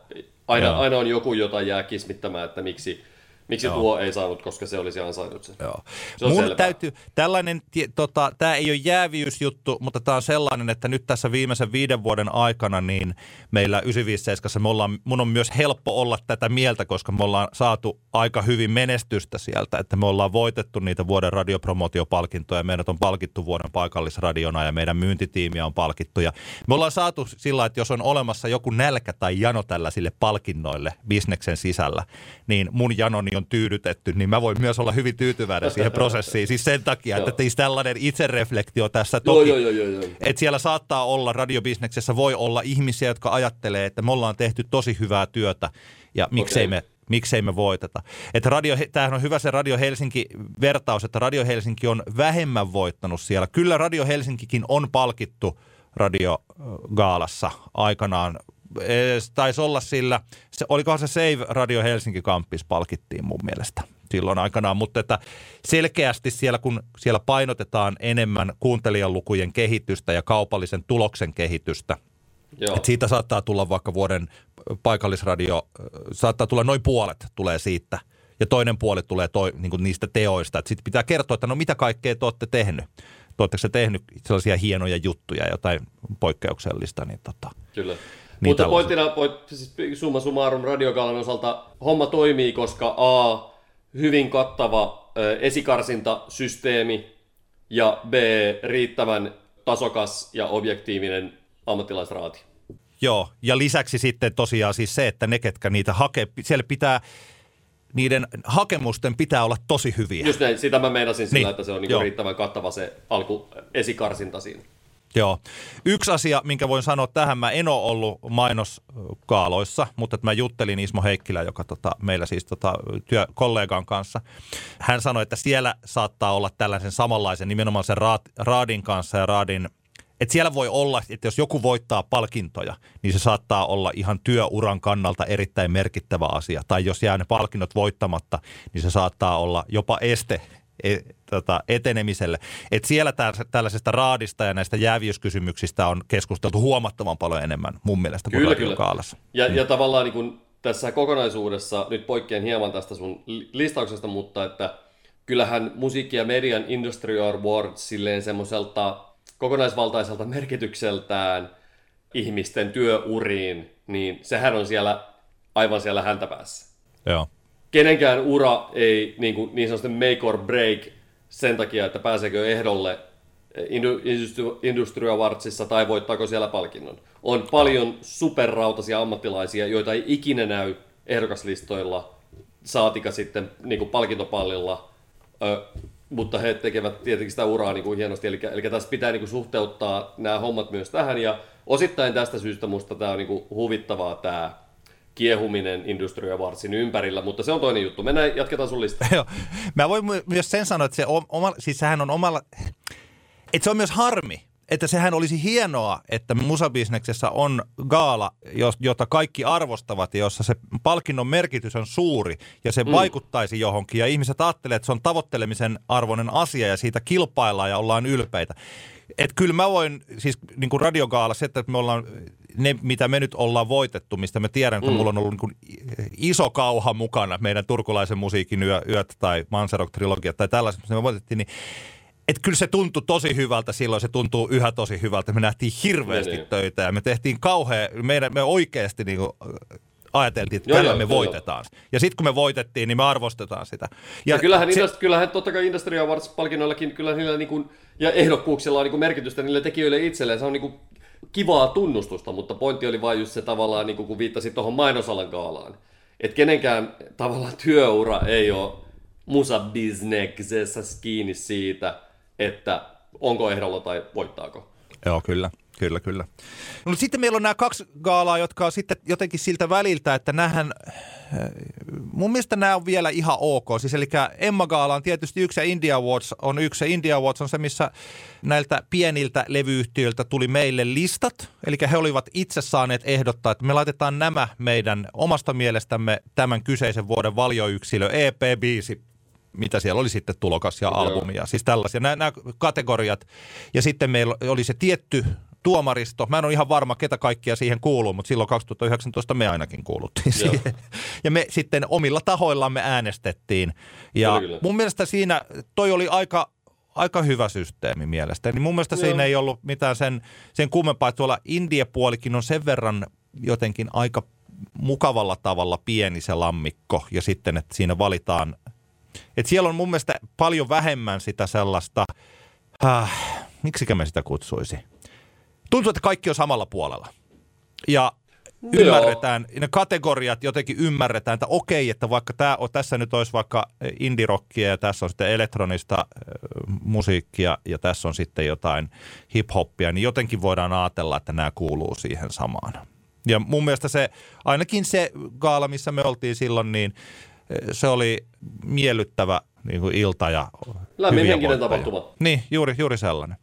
aina, aina on joku, jota jää kismittämään, että miksi, Miksi Joo. tuo ei saanut, koska se olisi ansainnut sen. Joo.
Se on Mun selvä. täytyy, tällainen, tota, tämä ei ole jääviysjuttu, mutta tämä on sellainen, että nyt tässä viimeisen viiden vuoden aikana niin meillä 957 me ollaan, mun on myös helppo olla tätä mieltä, koska me ollaan saatu aika hyvin menestystä sieltä, että me ollaan voitettu niitä vuoden radiopromotiopalkintoja, meidät on palkittu vuoden paikallisradiona ja meidän myyntitiimiä on palkittu ja me ollaan saatu sillä, että jos on olemassa joku nälkä tai jano tällaisille palkinnoille bisneksen sisällä, niin mun janoni on tyydytetty, niin mä voin myös olla hyvin tyytyväinen siihen prosessiin. Siis sen takia, että teisi tällainen itsereflektio tässä toki. Joo, joo, joo, joo. Että siellä saattaa olla, radiobisneksessä voi olla ihmisiä, jotka ajattelee, että me ollaan tehty tosi hyvää työtä ja miksei okay. me miksei me voiteta. Että radio, tämähän on hyvä se Radio Helsinki-vertaus, että Radio Helsinki on vähemmän voittanut siellä. Kyllä Radio Helsinkikin on palkittu radiogaalassa aikanaan taisi olla sillä, se, olikohan se Save Radio Helsinki Kampis palkittiin mun mielestä silloin aikanaan, mutta että selkeästi siellä, kun siellä painotetaan enemmän kuuntelijalukujen kehitystä ja kaupallisen tuloksen kehitystä, Joo. että siitä saattaa tulla vaikka vuoden paikallisradio, saattaa tulla noin puolet tulee siitä, ja toinen puoli tulee toi, niin kuin niistä teoista. Sitten pitää kertoa, että no mitä kaikkea te olette tehnyt. Oletteko se tehnyt sellaisia hienoja juttuja, jotain poikkeuksellista? Niin tota.
Kyllä. Niin Mutta pointtina, point, siis summa summarum radiogalan osalta homma toimii, koska A, hyvin kattava esikarsintasysteemi ja B, riittävän tasokas ja objektiivinen ammattilaisraati.
Joo, ja lisäksi sitten tosiaan siis se, että ne, ketkä niitä hakee, siellä pitää, niiden hakemusten pitää olla tosi hyviä.
Just näin, sitä mä meinasin sillä, niin, että se on niin riittävän kattava se alku esikarsinta siinä.
Joo. Yksi asia, minkä voin sanoa tähän, mä en ole ollut mainoskaaloissa, mutta että mä juttelin Ismo Heikkilä, joka tota, meillä siis tota, työkollegan kanssa. Hän sanoi, että siellä saattaa olla tällaisen samanlaisen nimenomaan sen raad, raadin kanssa ja raadin että siellä voi olla, että jos joku voittaa palkintoja, niin se saattaa olla ihan työuran kannalta erittäin merkittävä asia. Tai jos jää ne palkinnot voittamatta, niin se saattaa olla jopa este e, tota, etenemiselle. Et siellä tällaisesta raadista ja näistä jääviyskysymyksistä on keskusteltu huomattavan paljon enemmän mun mielestä kuin kyllä, kyllä.
Ja, mm. ja tavallaan niin kun tässä kokonaisuudessa, nyt poikkean hieman tästä sun listauksesta, mutta että kyllähän musiikki- ja median Industry Awards silleen semmoiselta kokonaisvaltaiselta merkitykseltään ihmisten työuriin, niin sehän on siellä aivan siellä häntä päässä.
Joo
kenenkään ura ei niin, kuin, niin sanotusti make or break sen takia, että pääseekö ehdolle Industry Awardsissa tai voittaako siellä palkinnon. On paljon superrautaisia ammattilaisia, joita ei ikinä näy ehdokaslistoilla, saatika sitten niin kuin palkintopallilla, ö, mutta he tekevät tietenkin sitä uraa niin kuin hienosti. Eli, eli tässä pitää niin kuin suhteuttaa nämä hommat myös tähän, ja osittain tästä syystä minusta tämä on niin kuin huvittavaa tämä kiehuminen Industry Awardsin ympärillä, mutta se on toinen juttu. Mennään, jatketaan sun listaa.
Joo. Mä voin myös sen sanoa, että se oma, siis sehän on omalla, että se on myös harmi, että sehän olisi hienoa, että musabisneksessä on gaala, jota kaikki arvostavat ja jossa se palkinnon merkitys on suuri ja se mm. vaikuttaisi johonkin ja ihmiset ajattelee, että se on tavoittelemisen arvoinen asia ja siitä kilpaillaan ja ollaan ylpeitä. Et kyllä mä voin, siis niin kuin radiogaala, se, että me ollaan ne, mitä me nyt ollaan voitettu, mistä mä tiedän, kun mm. mulla on ollut niin iso kauha mukana meidän turkulaisen musiikin yö, yöt tai Manserok-trilogia tai tällaiset, mistä me voitettiin, niin että kyllä se tuntui tosi hyvältä silloin, se tuntuu yhä tosi hyvältä. Me nähtiin hirveästi niin, niin. töitä ja me tehtiin kauhean, meidän, me oikeasti niin kuin, ajateltiin, että joo, tällä joo, me voitetaan. Joo. Ja sitten kun me voitettiin, niin me arvostetaan sitä.
Ja, ja kyllähän, se, industri, kyllähän totta kai Industry Awards-palkinnoillakin kyllä niillä niin kuin, ja ehdokkuuksilla on niin kuin merkitystä niille tekijöille itselleen. Se on niin kuin kivaa tunnustusta, mutta pointti oli vain just se tavallaan, niin kuin kun viittasit tuohon mainosalan kaalaan, että kenenkään tavallaan työura ei ole musabisneksessä kiinni siitä, että onko ehdolla tai voittaako.
Joo, kyllä. Kyllä, kyllä. No, sitten meillä on nämä kaksi gaalaa, jotka on sitten jotenkin siltä väliltä, että nähän, mun mielestä nämä on vielä ihan ok. Siis eli Emma Gaala on tietysti yksi ja India Awards on yksi. Ja India Awards on se, missä näiltä pieniltä levyyhtiöiltä tuli meille listat. Eli he olivat itse saaneet ehdottaa, että me laitetaan nämä meidän omasta mielestämme tämän kyseisen vuoden valioyksilö EP-biisi mitä siellä oli sitten tulokas ja albumia. Siis tällaisia, nämä, nämä kategoriat. Ja sitten meillä oli se tietty tuomaristo. Mä en ole ihan varma, ketä kaikkia siihen kuuluu, mutta silloin 2019 me ainakin kuuluttiin Joo. siihen. Ja me sitten omilla tahoillamme äänestettiin. Ja kyllä, mun mielestä siinä toi oli aika, aika hyvä systeemi mielestäni. Niin mun mielestä Joo. siinä ei ollut mitään sen, sen kummempaa. Tuolla India-puolikin on sen verran jotenkin aika mukavalla tavalla pieni se lammikko ja sitten, että siinä valitaan, että siellä on mun mielestä paljon vähemmän sitä sellaista, äh, miksikä mä sitä kutsuisi – tuntuu, että kaikki on samalla puolella. Ja ymmärretään, Joo. ne kategoriat jotenkin ymmärretään, että okei, että vaikka tämä on, tässä nyt olisi vaikka indirokkia ja tässä on sitten elektronista äh, musiikkia ja tässä on sitten jotain hip-hoppia, niin jotenkin voidaan ajatella, että nämä kuuluu siihen samaan. Ja mun mielestä se, ainakin se gaala, missä me oltiin silloin, niin se oli miellyttävä niin kuin ilta ja
Lämminhenkinen tapahtuma.
Niin, juuri, juuri sellainen.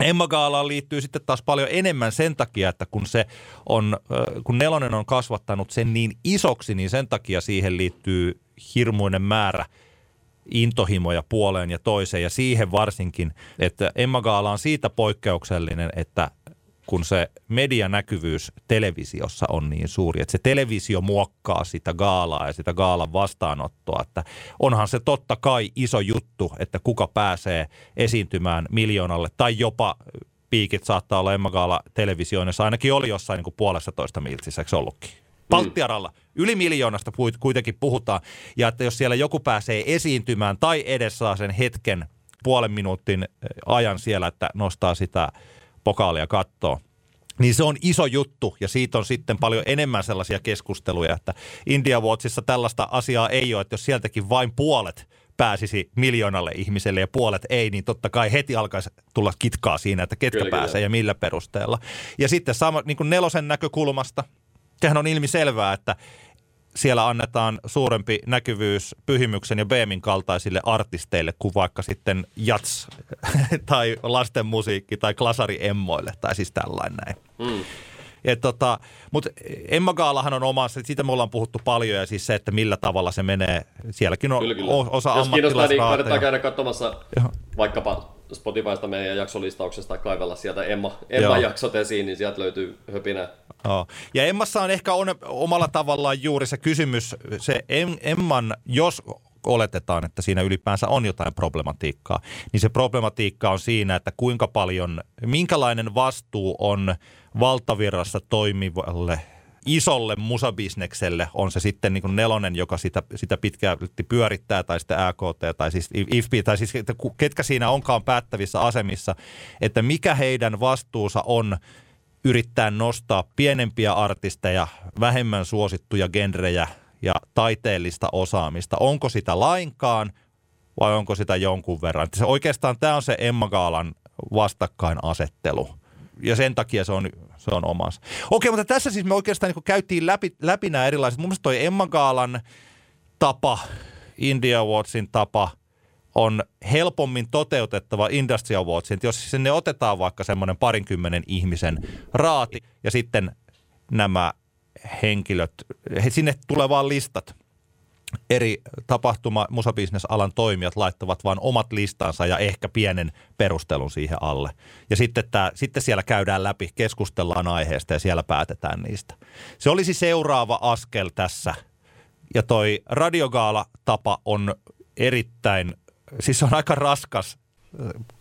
Emma Gaalaan liittyy sitten taas paljon enemmän sen takia, että kun, se on, kun Nelonen on kasvattanut sen niin isoksi, niin sen takia siihen liittyy hirmuinen määrä intohimoja puoleen ja toiseen. Ja siihen varsinkin, että Emma Gaala on siitä poikkeuksellinen, että kun se medianäkyvyys televisiossa on niin suuri, että se televisio muokkaa sitä gaalaa ja sitä gaalan vastaanottoa, että onhan se totta kai iso juttu, että kuka pääsee esiintymään miljoonalle tai jopa piikit saattaa olla Emma Gaala televisioinnissa, ainakin oli jossain niin kuin puolessa toista miltsissä, eikö ollutkin? Palttiaralla. Yli miljoonasta kuitenkin puhutaan, ja että jos siellä joku pääsee esiintymään tai edes saa sen hetken puolen minuutin ajan siellä, että nostaa sitä pokaalia kattoo. Niin se on iso juttu ja siitä on sitten paljon enemmän sellaisia keskusteluja, että India Watchissa tällaista asiaa ei ole, että jos sieltäkin vain puolet pääsisi miljoonalle ihmiselle ja puolet ei, niin totta kai heti alkaisi tulla kitkaa siinä, että ketkä kyllä, pääsee kyllä. ja millä perusteella. Ja sitten sama, niin kuin nelosen näkökulmasta, sehän on ilmi selvää, että siellä annetaan suurempi näkyvyys Pyhimyksen ja Beemin kaltaisille artisteille kuin vaikka sitten jats tai lasten musiikki tai klasari emmoille tai siis tällainen näin. Mm. tota, Mutta Emma Gaalahan on omassa, siitä me ollaan puhuttu paljon ja siis se, että millä tavalla se menee. Sielläkin on kyllä, kyllä. osa Jos kiinnostaa, niin
kannattaa käydä katsomassa Joo. vaikkapa Spotifysta meidän jaksolistauksesta kaivella sieltä Emma, Emma jaksot esiin, niin sieltä löytyy höpinä.
Oh. Ja Emmassa on ehkä on, omalla tavallaan juuri se kysymys, se Emman, jos oletetaan, että siinä ylipäänsä on jotain problematiikkaa, niin se problematiikka on siinä, että kuinka paljon, minkälainen vastuu on valtavirrassa toimivalle isolle musabisnekselle, on se sitten niin kuin nelonen, joka sitä, sitä pitkälti pyörittää, tai sitten AKT, tai siis IFP, tai siis ketkä siinä onkaan päättävissä asemissa, että mikä heidän vastuunsa on yrittää nostaa pienempiä artisteja, vähemmän suosittuja genrejä ja taiteellista osaamista. Onko sitä lainkaan vai onko sitä jonkun verran? Se oikeastaan tämä on se Emma Gaalan vastakkainasettelu. Ja sen takia se on se on omansa. Okei, mutta tässä siis me oikeastaan niin käytiin läpi, läpi nämä erilaiset. Mun mielestä toi Emma Gaalan tapa, India Awardsin tapa on helpommin toteutettava Industry Awardsin. Jos sinne otetaan vaikka semmoinen parinkymmenen ihmisen raati ja sitten nämä henkilöt, sinne tulee vaan listat eri tapahtuma- musabisnesalan toimijat laittavat vain omat listansa ja ehkä pienen perustelun siihen alle. Ja sitten, tää, sitten siellä käydään läpi, keskustellaan aiheesta ja siellä päätetään niistä. Se olisi seuraava askel tässä. Ja toi radiogaala-tapa on erittäin, siis se on aika raskas,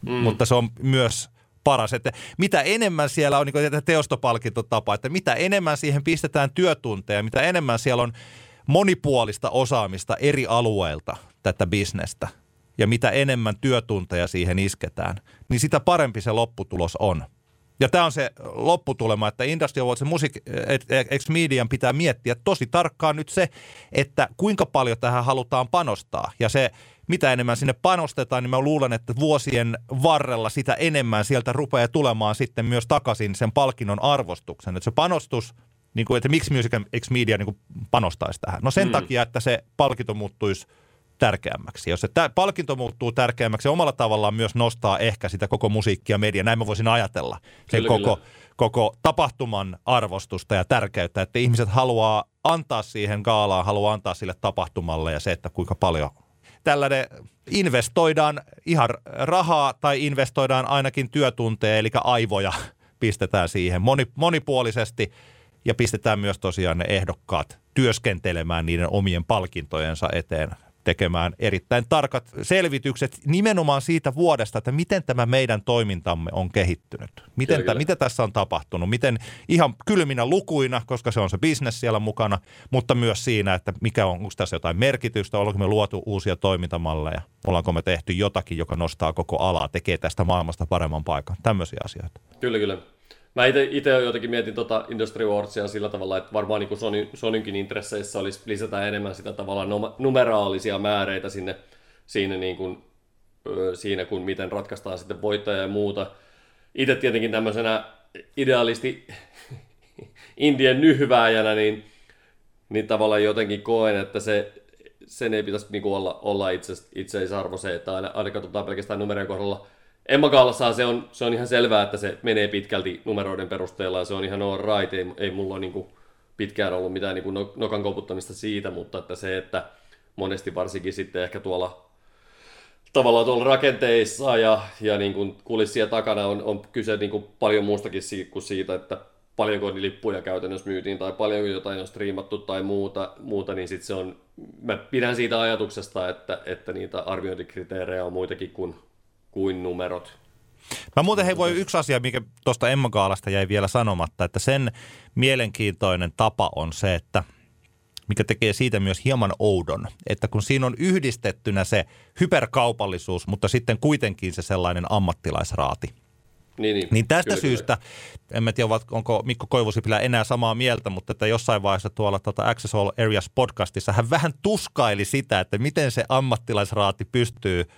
mm. mutta se on myös paras. Että mitä enemmän siellä on niin teostopalkintotapa, että mitä enemmän siihen pistetään työtunteja, mitä enemmän siellä on monipuolista osaamista eri alueilta tätä bisnestä ja mitä enemmän työtunteja siihen isketään, niin sitä parempi se lopputulos on. Ja tämä on se lopputulema, että Industry Awards ja Music X Median pitää miettiä tosi tarkkaan nyt se, että kuinka paljon tähän halutaan panostaa. Ja se, mitä enemmän sinne panostetaan, niin mä luulen, että vuosien varrella sitä enemmän sieltä rupeaa tulemaan sitten myös takaisin sen palkinnon arvostuksen. Että se panostus, niin kuin, että miksi Music X Media niin kuin panostaisi tähän? No sen mm. takia, että se palkinto muuttuisi – tärkeämmäksi. Jos se palkinto muuttuu tärkeämmäksi, omalla tavallaan myös nostaa ehkä sitä koko musiikkia media. Näin mä voisin ajatella sen kyllä, koko, kyllä. koko tapahtuman arvostusta ja tärkeyttä, että ihmiset haluaa antaa siihen gaalaan, haluaa antaa sille tapahtumalle ja se, että kuinka paljon tällainen investoidaan ihan rahaa tai investoidaan ainakin työtunteja, eli aivoja pistetään siihen moni, monipuolisesti ja pistetään myös tosiaan ne ehdokkaat työskentelemään niiden omien palkintojensa eteen tekemään erittäin tarkat selvitykset nimenomaan siitä vuodesta, että miten tämä meidän toimintamme on kehittynyt. Miten kyllä, t- kyllä. mitä tässä on tapahtunut, miten ihan kylminä lukuina, koska se on se bisnes siellä mukana, mutta myös siinä, että mikä on, onko tässä jotain merkitystä, ollaanko me luotu uusia toimintamalleja, ollaanko me tehty jotakin, joka nostaa koko alaa, tekee tästä maailmasta paremman paikan, tämmöisiä asioita.
Kyllä, kyllä. Mä itse jotenkin mietin tota Industry Awardsia sillä tavalla, että varmaan niin Sony, Sonynkin intresseissä olisi lisätä enemmän sitä tavallaan numeraalisia määreitä sinne, siinä, niin kuin, siinä, kun miten ratkaistaan sitten voittaja ja muuta. Itse tietenkin tämmöisenä idealisti Indien nyhvääjänä, niin, niin tavallaan jotenkin koen, että se, sen ei pitäisi niin olla, olla itse, itseisarvo se, että aina, aina katsotaan pelkästään numerojen kohdalla – Emma Gallassaa se on, se on ihan selvää, että se menee pitkälti numeroiden perusteella ja se on ihan all right. Ei, ei mulla ole niin kuin pitkään ollut mitään niin kuin no, nokan koputtamista siitä, mutta että se, että monesti varsinkin sitten ehkä tuolla tavallaan tuolla rakenteissa ja, ja niin kuin kulissien takana on, on kyse niin kuin paljon muustakin kuin siitä, että paljonko lippuja käytännössä myytiin tai paljonko jotain on striimattu tai muuta, muuta niin sitten se on, mä pidän siitä ajatuksesta, että, että niitä arviointikriteerejä on muitakin kuin kuin numerot.
Mä muuten hei voi yksi asia, mikä tuosta Emma Gaalasta jäi vielä sanomatta, että sen mielenkiintoinen tapa on se, että mikä tekee siitä myös hieman oudon, että kun siinä on yhdistettynä se hyperkaupallisuus, mutta sitten kuitenkin se sellainen ammattilaisraati.
Niin, niin.
niin tästä kyllä, syystä, kyllä. en mä tiedä onko Mikko Koivusipilä enää samaa mieltä, mutta että jossain vaiheessa tuolla tuota Access All Areas podcastissa hän vähän tuskaili sitä, että miten se ammattilaisraati pystyy –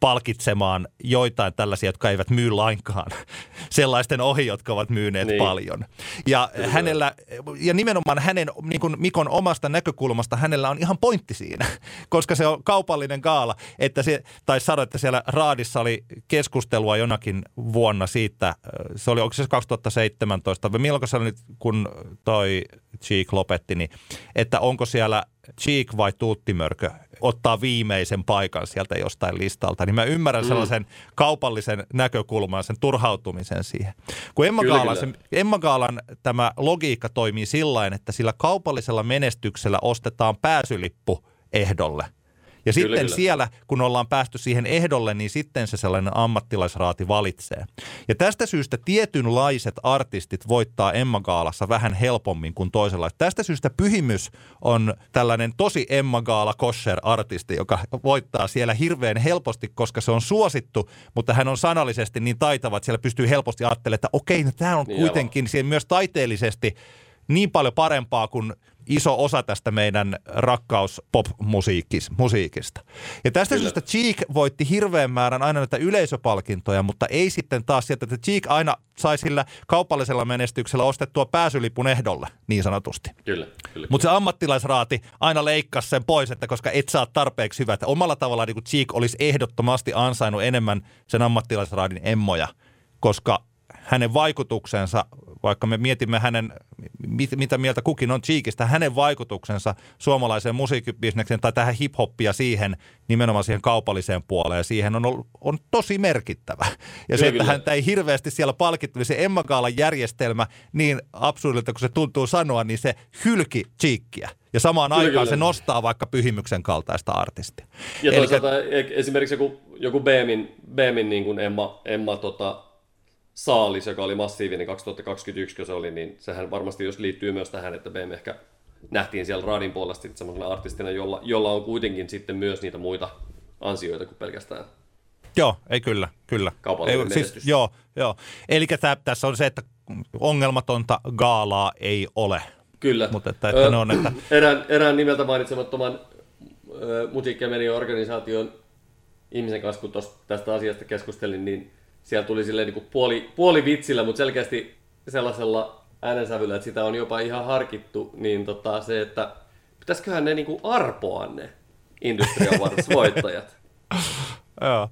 palkitsemaan joitain tällaisia, jotka eivät myy lainkaan sellaisten ohi, jotka ovat myyneet niin. paljon. Ja, Kyllä. hänellä, ja nimenomaan hänen, niin kuin Mikon omasta näkökulmasta, hänellä on ihan pointti siinä, koska se on kaupallinen gaala, että se, tai sano, että siellä Raadissa oli keskustelua jonakin vuonna siitä, se oli, onko se 2017, vai milloin se oli nyt, kun toi Cheek lopetti, niin että onko siellä Cheek vai Tuuttimörkö ottaa viimeisen paikan sieltä jostain listalta, niin mä ymmärrän mm. sellaisen kaupallisen näkökulman, sen turhautumisen siihen. Kun Emma, kyllä, Gaalan, kyllä. Se, Emma Gaalan tämä logiikka toimii sillä että sillä kaupallisella menestyksellä ostetaan pääsylippu ehdolle – ja kyllä, sitten kyllä. siellä, kun ollaan päästy siihen ehdolle, niin sitten se sellainen ammattilaisraati valitsee. Ja tästä syystä tietynlaiset artistit voittaa Emma Gaalassa vähän helpommin kuin toisella. Tästä syystä Pyhimys on tällainen tosi Emma Gaala kosher artisti, joka voittaa siellä hirveän helposti, koska se on suosittu, mutta hän on sanallisesti niin taitava, että siellä pystyy helposti ajattelemaan, että okei, no tämä on niin kuitenkin myös taiteellisesti niin paljon parempaa kuin iso osa tästä meidän rakkaus pop-musiikista. Ja tästä Kyllä. syystä Cheek voitti hirveän määrän aina näitä yleisöpalkintoja, mutta ei sitten taas sieltä, että Cheek aina sai sillä kaupallisella menestyksellä ostettua pääsylipun ehdolle, niin sanotusti.
Kyllä, kyllä.
Mutta se ammattilaisraati aina leikkasi sen pois, että koska et saa tarpeeksi hyvää. Että omalla tavallaan niin Cheek olisi ehdottomasti ansainnut enemmän sen ammattilaisraadin emmoja, koska hänen vaikutuksensa, vaikka me mietimme hänen, mit, mitä mieltä kukin on Cheekistä, hänen vaikutuksensa suomalaiseen musiikkibisnekseen tai tähän hip-hoppia siihen, nimenomaan siihen kaupalliseen puoleen, siihen on, ollut, on tosi merkittävä. Ja kyllä, se, että häntä ei hirveästi siellä palkittu, niin se Emma Gaalan järjestelmä, niin absurdilta kuin se tuntuu sanoa, niin se hylki Cheekkiä. Ja samaan kyllä, aikaan kyllä. se nostaa vaikka pyhimyksen kaltaista artistia.
Ja Eli toisaalta e- esimerkiksi joku, joku Beemin, Beemin niin kuin Emma, Emma tota, saalis, joka oli massiivinen 2021, kun se oli, niin sehän varmasti jos liittyy myös tähän, että BM ehkä nähtiin siellä Radin puolesta semmoisena artistina, jolla, jolla on kuitenkin sitten myös niitä muita ansioita kuin pelkästään
Joo, ei kyllä, kyllä.
Kaupallinen
ei, siis, joo, joo. Eli tässä on se, että ongelmatonta gaalaa ei ole.
Kyllä.
Mutta että, että
Ö,
ne on, että...
Erään, erään nimeltä mainitsemattoman ö, musiikki- ja mediaorganisaation ihmisen kanssa, kun tosta, tästä asiasta keskustelin, niin siellä tuli silleen niin kuin puoli, puoli vitsillä, mutta selkeästi sellaisella äänensävyllä, että sitä on jopa ihan harkittu, niin tota, se, että pitäisiköhän ne niin kuin arpoa ne Industry Awards voittajat.
Joo.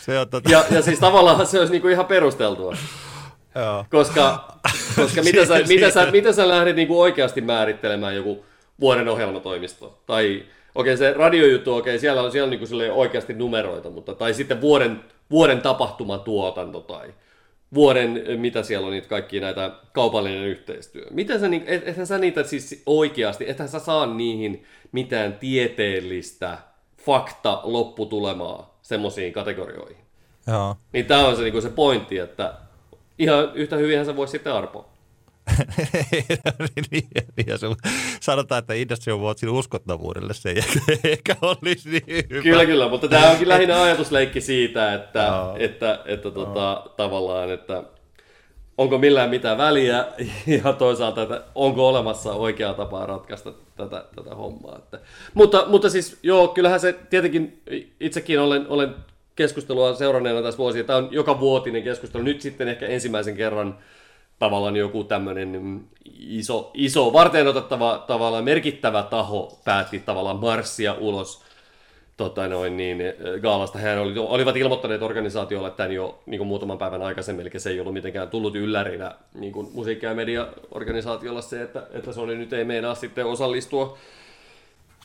Se on tota...
Ja, ja siis tavallaan se olisi niin kuin ihan perusteltua.
Joo.
Koska, koska mitä, sä, mitä, sä, mitä sä lähdet niinku oikeasti määrittelemään joku vuoden ohjelmatoimisto? Tai okei, okay, se radiojuttu, okei, okay, siellä on, siellä on niinku oikeasti numeroita, mutta, tai sitten vuoden, vuoden tapahtumatuotanto tai vuoden, mitä siellä on niitä kaikki näitä kaupallinen yhteistyö. Miten sä, niin- et, ethän sä niitä siis oikeasti, ethän sä saa niihin mitään tieteellistä fakta lopputulemaa semmoisiin kategorioihin.
Joo.
Niin tämä on se, niin se pointti, että ihan yhtä hyvinhän se voisi sitten arpoa.
sanotaan, että Industry Awardsin uskottavuudelle se ei ehkä, olisi niin hyvä.
Kyllä, kyllä, mutta tämä onkin lähinnä ajatusleikki siitä, että,
Joo.
että, että tota, tavallaan, että onko millään mitään väliä ja toisaalta, että onko olemassa oikea tapa ratkaista tätä, tätä hommaa. Että, mutta, mutta siis joo, kyllähän se tietenkin itsekin olen, olen keskustelua seuranneena tässä vuosia. Tämä on joka vuotinen keskustelu. Nyt sitten ehkä ensimmäisen kerran tavallaan joku tämmöinen mm, iso, iso varten otettava tavallaan merkittävä taho päätti tavallaan marssia ulos tota noin, niin, eh, gaalasta. Hän oli, olivat ilmoittaneet organisaatiolle tämän jo niin kuin muutaman päivän aikaisemmin, eli se ei ollut mitenkään tullut yllärinä niin kuin musiikki- ja mediaorganisaatiolla se, että, että Sony nyt ei meinaa sitten osallistua.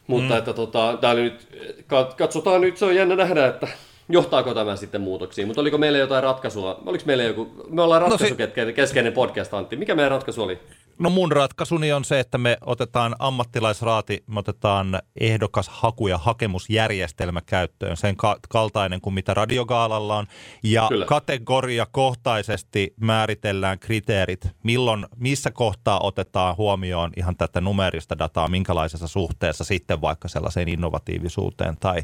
Mutta mm. että tota, tää oli nyt, kat- katsotaan nyt, se on jännä nähdä, että johtaako tämä sitten muutoksiin. Mutta oliko meillä jotain ratkaisua? Oliko meillä joku, me ollaan
No
ratkaisukeskeinen podcast, Antti. Mikä meidän ratkaisu oli?
No mun ratkaisuni on se, että me otetaan ammattilaisraati, me otetaan ehdokas haku- ja hakemusjärjestelmä käyttöön, sen ka- kaltainen kuin mitä radiogaalalla on. Ja
Kyllä.
kategoriakohtaisesti määritellään kriteerit, milloin, missä kohtaa otetaan huomioon ihan tätä numerista dataa, minkälaisessa suhteessa sitten vaikka sellaiseen innovatiivisuuteen tai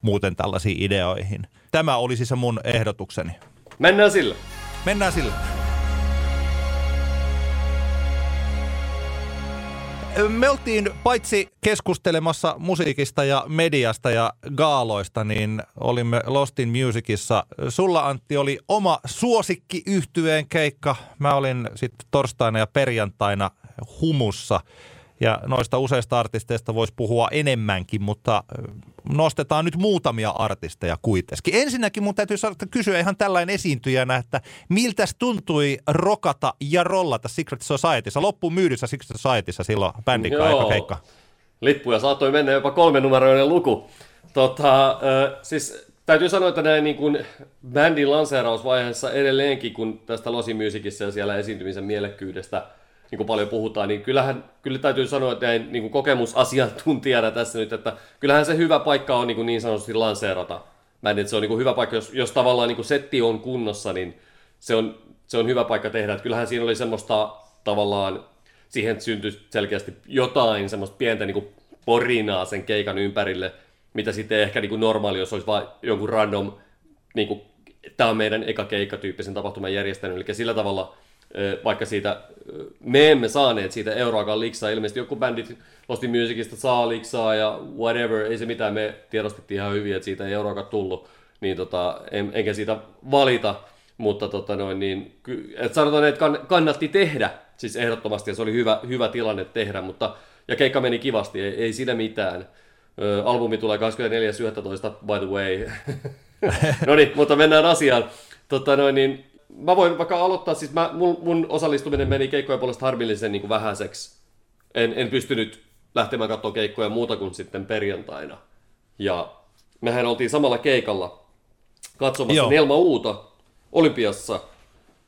muuten tällaisiin ideoihin. Tämä olisi se mun ehdotukseni.
Mennään sillä.
Mennään sillä. Me oltiin paitsi keskustelemassa musiikista ja mediasta ja gaaloista, niin olimme Lost in Musicissa. Sulla Antti oli oma suosikki yhtyeen keikka. Mä olin sitten torstaina ja perjantaina humussa. Ja noista useista artisteista voisi puhua enemmänkin, mutta nostetaan nyt muutamia artisteja kuitenkin. Ensinnäkin mun täytyy saada kysyä ihan tällainen esiintyjänä, että miltäs tuntui rokata ja rollata Secret Societyssa, loppuun myydyssä Secret Societyssa silloin bändin eka keikka.
Lippuja saattoi mennä jopa kolmenumeroinen luku. Tota, äh, siis täytyy sanoa, että näin niin kuin bändin lanseerausvaiheessa edelleenkin, kun tästä Losi Musicissa ja siellä esiintymisen mielekkyydestä niin kuin paljon puhutaan, niin kyllähän kyllä täytyy sanoa, että näin niin kokemusasiantuntijana tässä nyt, että kyllähän se hyvä paikka on niin, kuin niin sanotusti lanseerata bändi, että se on niin kuin hyvä paikka, jos, jos tavallaan niin kuin setti on kunnossa, niin se on, se on hyvä paikka tehdä. Että kyllähän siinä oli semmoista tavallaan, siihen syntyi selkeästi jotain semmoista pientä niin kuin porinaa sen keikan ympärille, mitä sitten ehkä niin kuin normaali, jos olisi vain jonkun random, niin kuin, tämä on meidän eka keikka tyyppisen tapahtuman järjestänyt, eli sillä tavalla vaikka siitä, me emme saaneet siitä euroakaan liksaa, ilmeisesti joku bändit Lost in Musicista saa liksaa ja whatever, ei se mitään, me tiedostettiin ihan hyvin, että siitä ei euroakaan tullut, niin tota, en, enkä siitä valita, mutta tota noin, niin, et sanotaan, että kann- kannatti tehdä, siis ehdottomasti, ja se oli hyvä, hyvä tilanne tehdä, mutta, ja keikka meni kivasti, ei, ei siinä mitään. Ö, albumi tulee 24.11. by the way. no niin, mutta mennään asiaan. Tota noin, niin, mä voin vaikka aloittaa, siis mä, mun, mun osallistuminen meni keikkojen puolesta harmillisen niin kuin vähäiseksi. En, en pystynyt lähtemään katsomaan keikkoja muuta kuin sitten perjantaina. Ja mehän oltiin samalla keikalla katsomassa
Joo.
Nelma Uuta Olympiassa.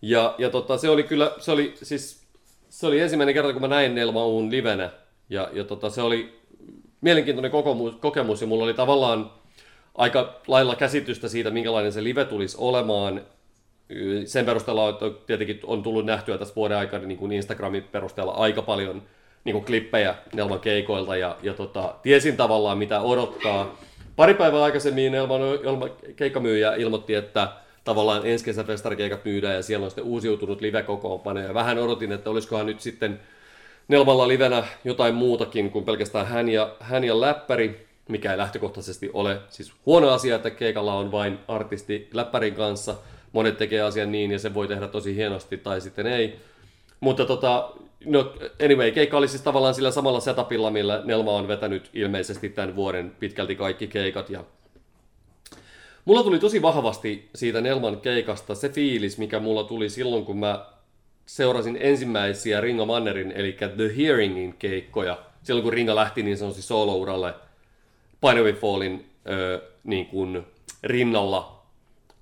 Ja, ja tota, se oli kyllä, se oli siis, se oli ensimmäinen kerta, kun mä näin Nelma Uun livenä. Ja, ja tota, se oli mielenkiintoinen kokemus, kokemus ja mulla oli tavallaan aika lailla käsitystä siitä, minkälainen se live tulisi olemaan. Sen perusteella, että tietenkin on tullut nähtyä tässä vuoden aikana niin kuin Instagramin perusteella aika paljon niin kuin klippejä Nelman keikoilta ja, ja tota, tiesin tavallaan mitä odottaa. Pari päivää aikaisemmin Elman, Elma keikkamyyjä ilmoitti, että tavallaan ensi kesän festarikeikat myydään ja siellä on sitten uusiutunut live-kokoonpano. Ja vähän odotin, että olisikohan nyt sitten Nelmalla livenä jotain muutakin kuin pelkästään hän ja, hän ja läppäri, mikä ei lähtökohtaisesti ole siis huono asia, että keikalla on vain artisti läppärin kanssa. Monet tekee asian niin ja se voi tehdä tosi hienosti tai sitten ei. Mutta tota, no anyway, keikka oli siis tavallaan sillä samalla setupilla, millä Nelma on vetänyt ilmeisesti tämän vuoden pitkälti kaikki keikat. Ja mulla tuli tosi vahvasti siitä Nelman keikasta se fiilis, mikä mulla tuli silloin, kun mä seurasin ensimmäisiä Ringo Mannerin, eli The Hearingin keikkoja. Silloin kun Ringa lähti niin sanotusti solo-uralle Pineaway Fallin ö, niin kuin rinnalla,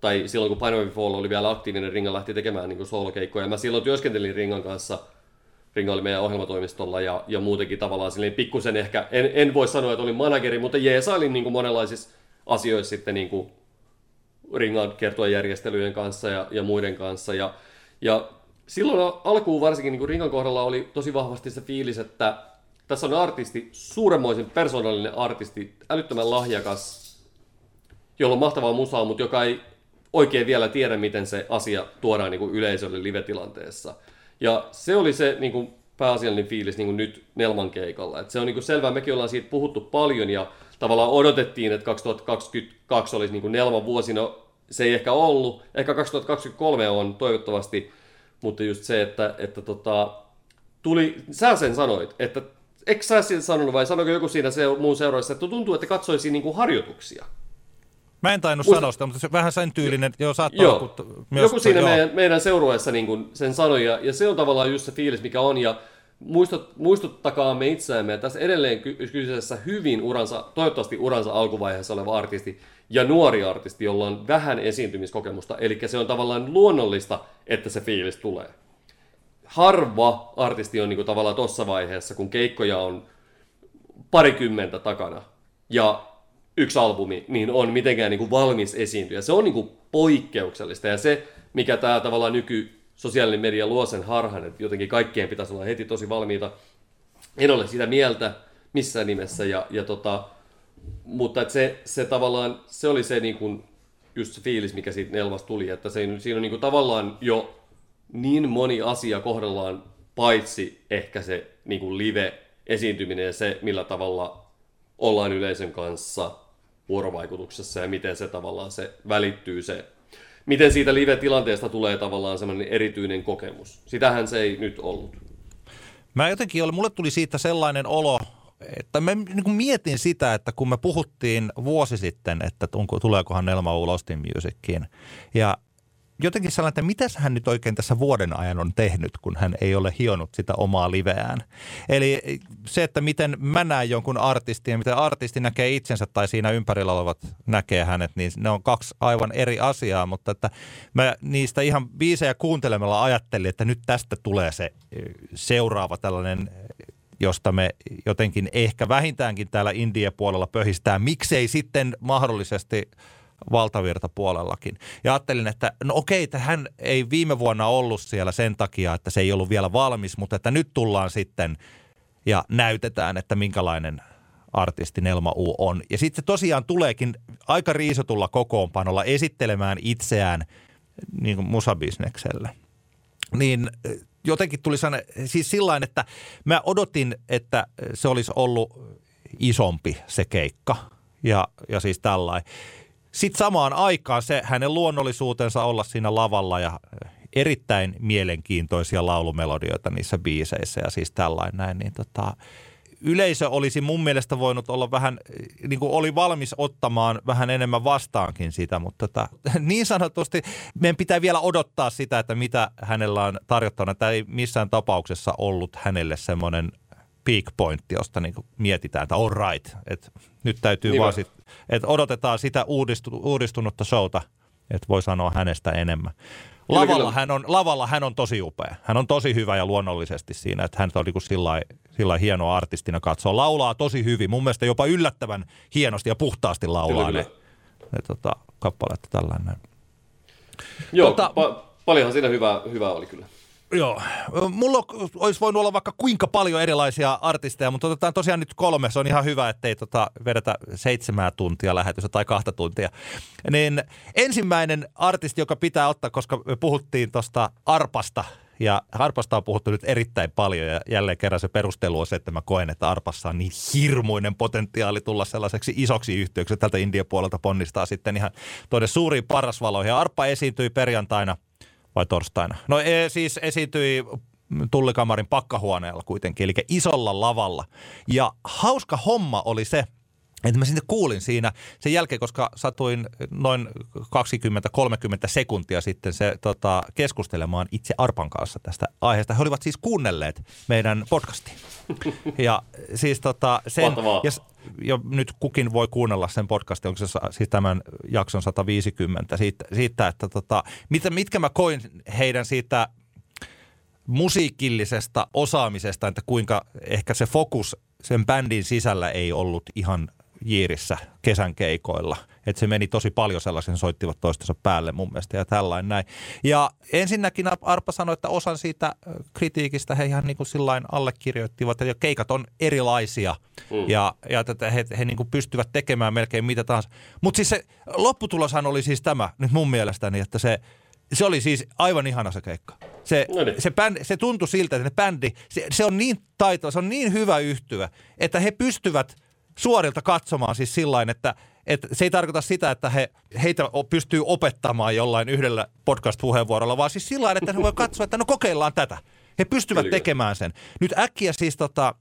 tai silloin kun Pineaway Fall oli vielä aktiivinen, Ringa lähti tekemään niin kuin solokeikkoja. Mä silloin työskentelin Ringan kanssa, Ringa oli meidän ohjelmatoimistolla ja, ja muutenkin tavallaan silleen pikkusen ehkä, en, en voi sanoa, että olin manageri, mutta jeesailin niin kuin monenlaisissa asioissa sitten niin kuin Ringan kiertuejärjestelyjen kanssa ja, ja muiden kanssa. Ja, ja silloin alkuun varsinkin niin kuin Ringan kohdalla oli tosi vahvasti se fiilis, että tässä on artisti, suuremmoisen persoonallinen artisti, älyttömän lahjakas, jolla on mahtavaa musaa, mutta joka ei oikein vielä tiedä, miten se asia tuodaan niin kuin yleisölle live-tilanteessa. Ja se oli se niin kuin pääasiallinen fiilis niin kuin nyt Nelman keikalla. Et se on niin kuin selvää, mekin ollaan siitä puhuttu paljon ja tavallaan odotettiin, että 2022 olisi niin kuin Nelman vuosi. No, se ei ehkä ollut. Ehkä 2023 on toivottavasti mutta just se, että, että tota, tuli, sä sen sanoit, että eikö sä sen sanonut vai sanoiko joku siinä se, muun seuraissa, että tuntuu, että katsoisi niin kuin harjoituksia.
Mä en tainnut sanoa sitä, mutta se vähän sen tyylinen, joo, saattaa
joo. Myös, joku siinä joo. meidän, meidän seurueessa niin kuin sen sanoi, ja, ja se on tavallaan just se fiilis, mikä on, ja muistut, muistuttakaamme itseämme, tässä edelleen kyseessä hyvin uransa, toivottavasti uransa alkuvaiheessa oleva artisti, ja nuori artisti, jolla on vähän esiintymiskokemusta, eli se on tavallaan luonnollista, että se fiilis tulee. Harva artisti on niin kuin tavallaan tuossa vaiheessa, kun keikkoja on parikymmentä takana ja yksi albumi, niin on mitenkään niin kuin valmis esiintyä. Se on niin kuin poikkeuksellista ja se, mikä tämä tavallaan nyky sosiaalinen media luo sen harhan, että jotenkin kaikkien pitäisi olla heti tosi valmiita. En ole sitä mieltä missään nimessä ja, ja tota, mutta se, se tavallaan, se oli se niin kuin, just se fiilis, mikä siitä Nelvasta tuli, että se, siinä on niin kuin tavallaan jo niin moni asia kohdellaan, paitsi ehkä se niin kuin live-esiintyminen ja se, millä tavalla ollaan yleisön kanssa vuorovaikutuksessa ja miten se tavallaan se välittyy se, miten siitä live-tilanteesta tulee tavallaan semmoinen erityinen kokemus. Sitähän se ei nyt ollut.
Mä jotenkin, mulle tuli siitä sellainen olo, että mä niin mietin sitä, että kun me puhuttiin vuosi sitten, että tuleekohan Nelma Ulostin Musiciin, ja jotenkin sellainen, että mitä hän nyt oikein tässä vuoden ajan on tehnyt, kun hän ei ole hionut sitä omaa liveään. Eli se, että miten mä näen jonkun artistin ja miten artisti näkee itsensä tai siinä ympärillä olevat näkee hänet, niin ne on kaksi aivan eri asiaa, mutta että mä niistä ihan biisejä kuuntelemalla ajattelin, että nyt tästä tulee se seuraava tällainen josta me jotenkin ehkä vähintäänkin täällä India-puolella pöhistää, miksei sitten mahdollisesti valtavirtapuolellakin. Ja ajattelin, että no okei, että hän ei viime vuonna ollut siellä sen takia, että se ei ollut vielä valmis, mutta että nyt tullaan sitten ja näytetään, että minkälainen artisti Nelma U on. Ja sitten se tosiaan tuleekin aika riisotulla kokoonpanolla esittelemään itseään niin musabisnekselle. Niin jotenkin tuli sellainen, siis sillä että mä odotin, että se olisi ollut isompi se keikka ja, ja siis tällainen. Sitten samaan aikaan se hänen luonnollisuutensa olla siinä lavalla ja erittäin mielenkiintoisia laulumelodioita niissä biiseissä ja siis tällainen näin, niin tota, yleisö olisi mun mielestä voinut olla vähän, niin kuin oli valmis ottamaan vähän enemmän vastaankin sitä, mutta tota, niin sanotusti meidän pitää vielä odottaa sitä, että mitä hänellä on tarjottavana. Tämä ei missään tapauksessa ollut hänelle semmoinen peak pointti, josta niin mietitään, että all right, että nyt täytyy niin vaan sit, että odotetaan sitä uudistu, uudistunutta showta, että voi sanoa hänestä enemmän. Lavalla hän, on, lavalla hän on tosi upea. Hän on tosi hyvä ja luonnollisesti siinä, että hän on niin sillä sillä hienoa artistina katsoa. Laulaa tosi hyvin, mun mielestä jopa yllättävän hienosti ja puhtaasti laulaa kyllä, ne, kyllä. ne tota, kappaleet tällainen.
Joo, tota, pa- paljonhan siinä hyvää, hyvää oli kyllä.
Joo. Mulla olisi voinut olla vaikka kuinka paljon erilaisia artisteja, mutta otetaan tosiaan nyt kolme. Se on ihan hyvä, ettei tota vedetä seitsemää tuntia lähetystä tai kahta tuntia. Niin ensimmäinen artisti, joka pitää ottaa, koska me puhuttiin tuosta Arpasta, ja Arpasta on puhuttu nyt erittäin paljon ja jälleen kerran se perustelu on se, että mä koen, että Arpassa on niin hirmuinen potentiaali tulla sellaiseksi isoksi yhtiöksi. Tältä Indian puolelta ponnistaa sitten ihan tuonne suuriin parasvaloihin. Arppa esiintyi perjantaina – vai torstaina? No e, siis esiintyi tullikamarin pakkahuoneella kuitenkin, eli isolla lavalla. Ja hauska homma oli se, että mä sitten kuulin siinä sen jälkeen, koska satuin noin 20-30 sekuntia sitten se tota, keskustelemaan itse Arpan kanssa tästä aiheesta. He olivat siis kuunnelleet meidän podcastia. Ja siis tota, sen, ja, ja nyt kukin voi kuunnella sen podcastin, onko se siis tämän jakson 150 siitä, siitä että tota, mitä, mitkä mä koin heidän siitä musiikillisesta osaamisesta, että kuinka ehkä se fokus sen bändin sisällä ei ollut ihan Jiirissä kesän keikoilla. Että se meni tosi paljon sellaisen, soittivat toistensa päälle mun mielestä ja tällainen näin. Ja ensinnäkin Arpa sanoi, että osan siitä kritiikistä he ihan niin kuin sillain allekirjoittivat, että keikat on erilaisia mm. ja, ja että he, he niin kuin pystyvät tekemään melkein mitä tahansa. Mutta siis se lopputuloshan oli siis tämä nyt mun mielestäni, että se, se oli siis aivan ihana se keikka. Se, no niin. se, bändi, se tuntui siltä, että ne bändi, se, se on niin taito, se on niin hyvä yhtyä, että he pystyvät – suorilta katsomaan siis sillain, että, että se ei tarkoita sitä, että he, heitä pystyy opettamaan jollain yhdellä podcast-puheenvuorolla, vaan siis sillä että he voi katsoa, että no kokeillaan tätä. He pystyvät Kyllä. tekemään sen. Nyt äkkiä siis tota,